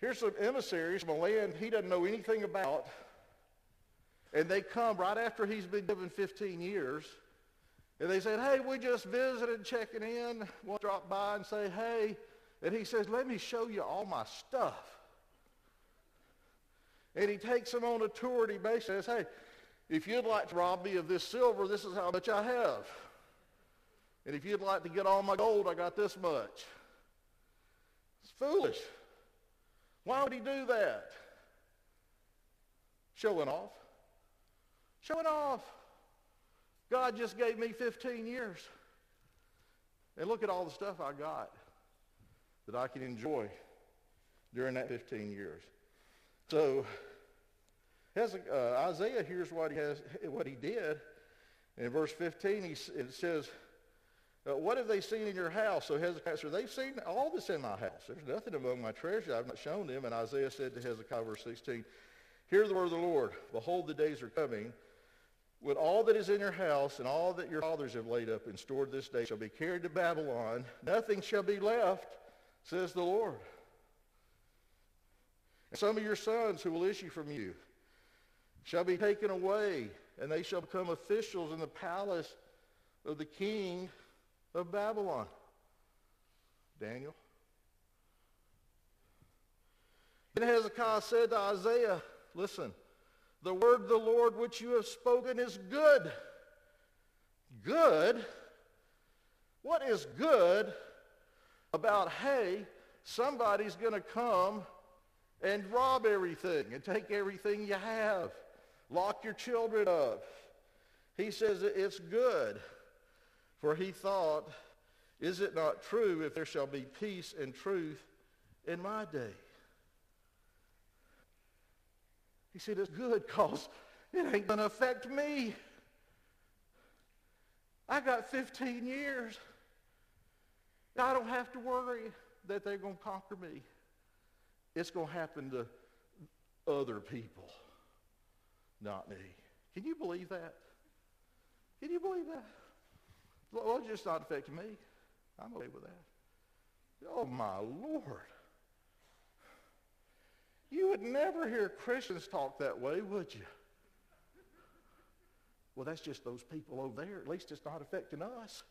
Here's some emissaries from a land he doesn't know anything about, and they come right after he's been given 15 years, and they said, hey, we just visited checking in. We'll drop by and say, hey. And he says, let me show you all my stuff. And he takes them on a tour, and he basically says, hey, if you'd like to rob me of this silver, this is how much I have. And if you'd like to get all my gold, I got this much. It's foolish. Why would he do that? Showing off. Showing off. God just gave me 15 years. And look at all the stuff I got that I can enjoy during that 15 years. So uh, Isaiah hears what he, has, what he did. In verse 15, he, it says, uh, what have they seen in your house? So Hezekiah said, they've seen all this in my house. There's nothing among my treasure I've not shown them. And Isaiah said to Hezekiah, verse 16, Hear the word of the Lord. Behold, the days are coming when all that is in your house and all that your fathers have laid up and stored this day shall be carried to Babylon. Nothing shall be left, says the Lord. And some of your sons who will issue from you shall be taken away, and they shall become officials in the palace of the king of Babylon. Daniel. Then Hezekiah said to Isaiah, listen, the word of the Lord which you have spoken is good. Good? What is good about, hey, somebody's going to come and rob everything and take everything you have, lock your children up? He says it's good. For he thought, is it not true if there shall be peace and truth in my day? He said, it's good because it ain't going to affect me. I got 15 years. I don't have to worry that they're going to conquer me. It's going to happen to other people, not me. Can you believe that? Can you believe that? Well, it's just not affecting me. I'm okay with that. Oh, my Lord. You would never hear Christians talk that way, would you? Well, that's just those people over there. At least it's not affecting us.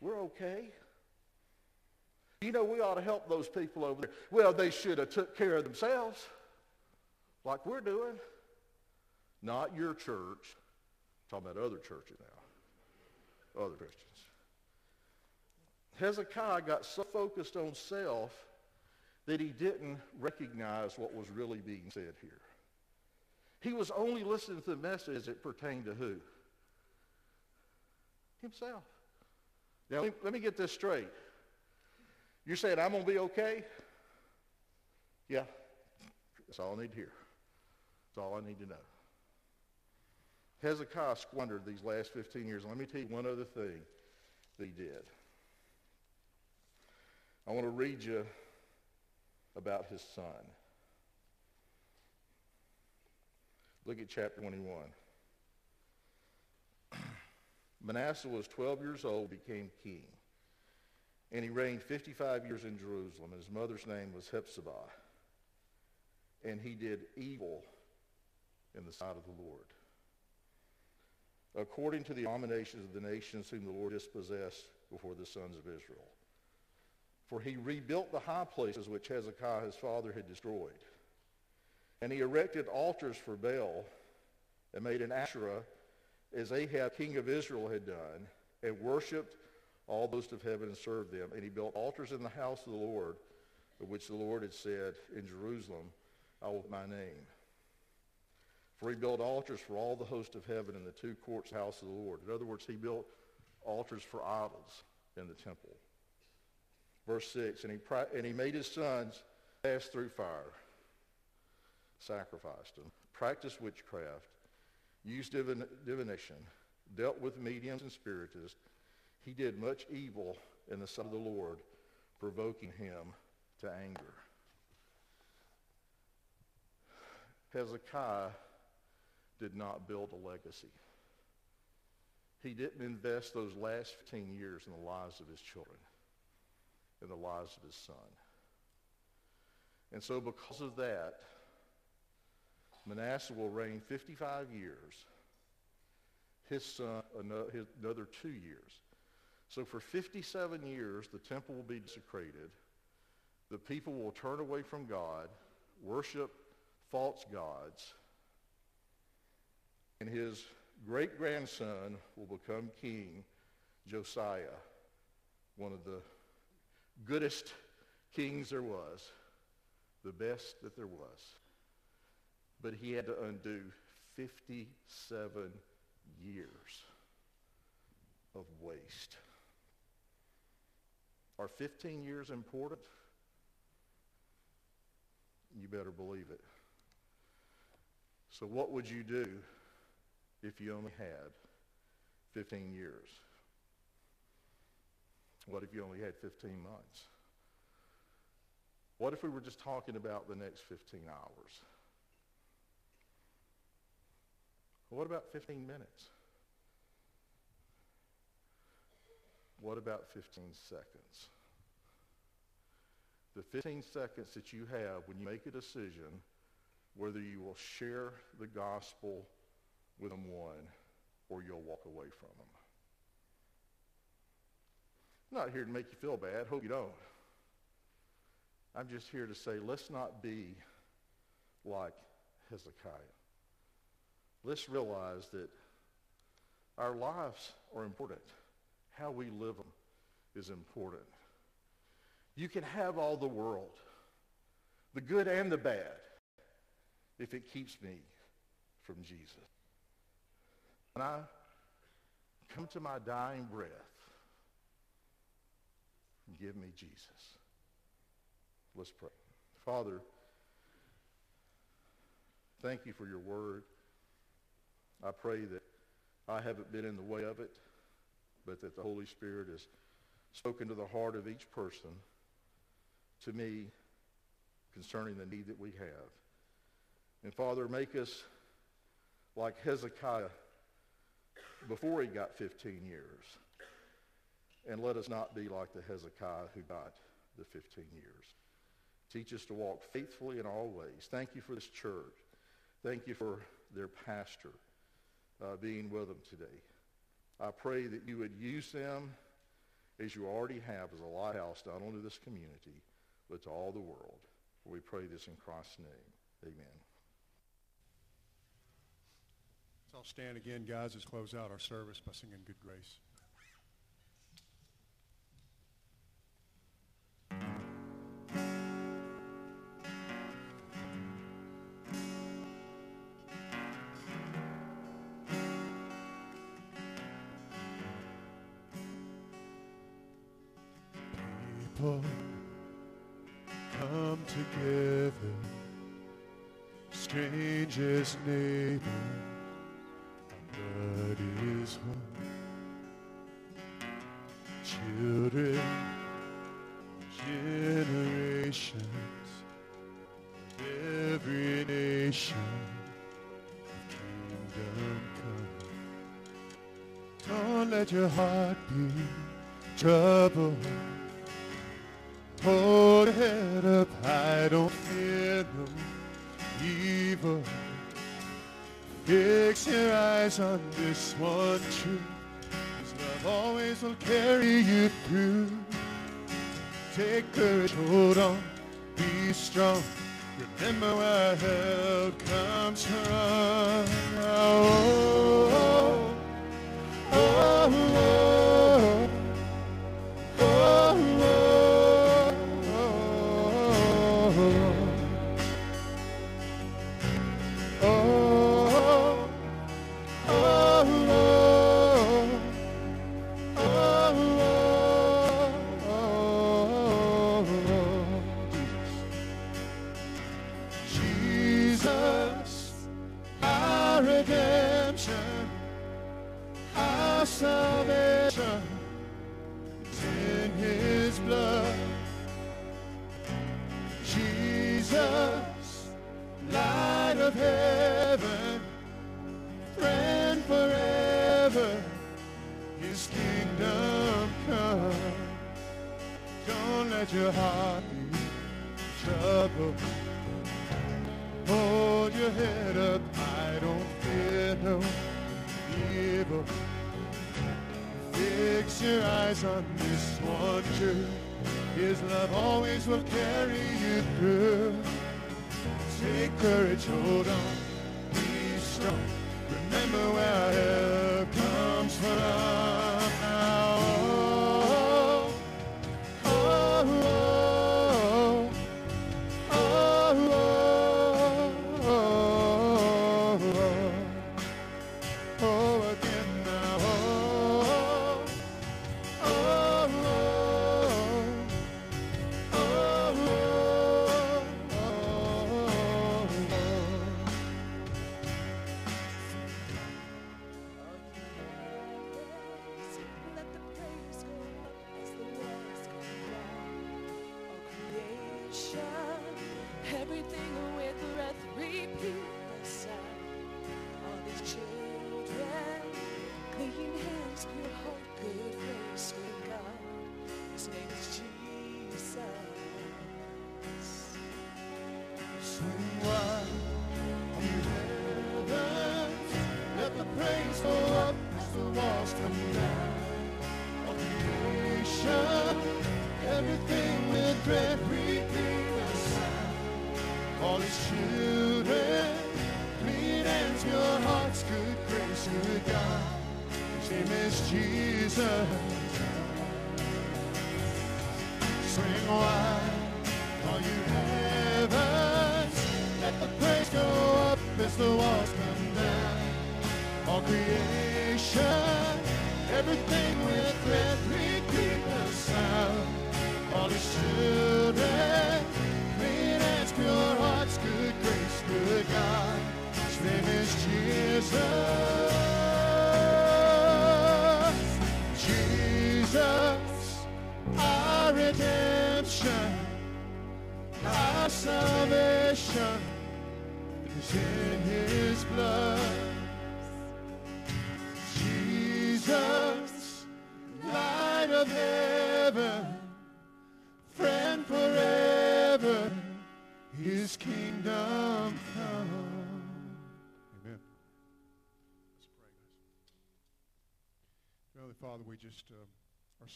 We're okay. You know, we ought to help those people over there. Well, they should have took care of themselves. like we're doing. Not your church. I'm talking about other churches now. Other Christians. Hezekiah got so focused on self that he didn't recognize what was really being said here. He was only listening to the message it pertained to who? Himself. Now, let me, let me get this straight. You're saying, I'm going to be okay? Yeah. That's all I need to hear. That's all I need to know. Hezekiah squandered these last 15 years. Let me tell you one other thing that he did. I want to read you about his son. Look at chapter 21. (clears throat) Manasseh was 12 years old, became king. And he reigned 55 years in Jerusalem. And his mother's name was Hephzibah. And he did evil in the sight of the Lord. According to the abominations of the nations whom the Lord dispossessed before the sons of Israel. For he rebuilt the high places which Hezekiah his father had destroyed. And he erected altars for Baal and made an Asherah as Ahab, king of Israel, had done, and worshipped all those of heaven and served them. And he built altars in the house of the Lord, of which the Lord had said, In Jerusalem I will my name. For he built altars for all the host of heaven in the two courts house of the Lord. In other words, he built altars for idols in the temple. Verse 6, and he, and he made his sons pass through fire, sacrificed them, practiced witchcraft, used divin- divination, dealt with mediums and spiritists. He did much evil in the sight of the Lord, provoking him to anger. Hezekiah did not build a legacy. He didn't invest those last 15 years in the lives of his children, in the lives of his son. And so because of that, Manasseh will reign 55 years. His son, another two years. So for 57 years, the temple will be desecrated. The people will turn away from God, worship false gods, and his great-grandson will become king, Josiah, one of the goodest kings there was, the best that there was. But he had to undo 57 years of waste. Are 15 years important? You better believe it. So what would you do if you only had 15 years? What if you only had 15 months? What if we were just talking about the next 15 hours? What about 15 minutes? What about 15 seconds? The 15 seconds that you have when you make a decision whether you will share the gospel with someone or you'll walk away from them. I'm not here to make you feel bad. Hope you don't. I'm just here to say let's not be like Hezekiah. Let's realize that our lives are important. How we live them is important. You can have all the world, the good and the bad if it keeps me from Jesus. When I come to my dying breath, give me Jesus. Let's pray. Father, thank you for your word. I pray that I haven't been in the way of it, but that the Holy Spirit has spoken to the heart of each person, to me, concerning the need that we have. And Father, make us like Hezekiah before he got 15 years. And let us not be like the Hezekiah who got the 15 years. Teach us to walk faithfully in all ways. Thank you for this church. Thank you for their pastor uh, being with them today. I pray that you would use them as you already have as a lighthouse, not only to this community, but to all the world. We pray this in Christ's name. Amen. Let's all stand again, guys, as close out our service by singing Good Grace. People come together, strangers, neighbor home. Children, generations, every nation, kingdom come. Don't let your heart be troubled. son, this one true. His love always will carry you through. Take courage, hold on, be strong. Remember where help comes from. Oh.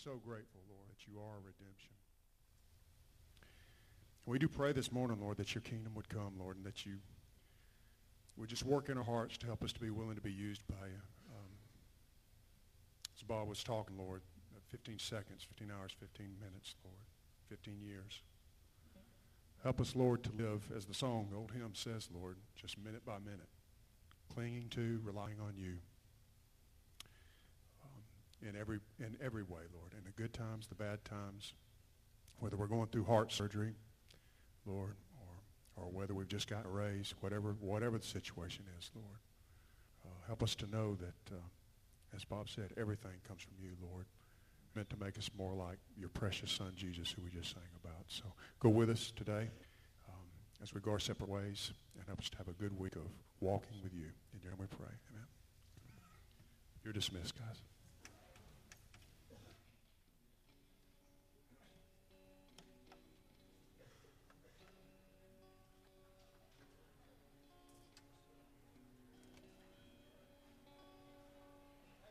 so grateful, Lord, that you are redemption. We do pray this morning, Lord, that your kingdom would come, Lord, and that you would just work in our hearts to help us to be willing to be used by you. Um, as Bob was talking, Lord, uh, 15 seconds, 15 hours, 15 minutes, Lord, 15 years. Help us, Lord, to live, as the song, the old hymn says, Lord, just minute by minute, clinging to, relying on you in every in every way, Lord, in the good times, the bad times, whether we're going through heart surgery, Lord, or or whether we've just got raised, whatever whatever the situation is, Lord. Uh, help us to know that, uh, as Bob said, everything comes from you, Lord, meant to make us more like your precious Son Jesus, who we just sang about. So go with us today um, as we go our separate ways, and help us to have a good week of walking with you. In your name we pray. Amen. You're dismissed, guys.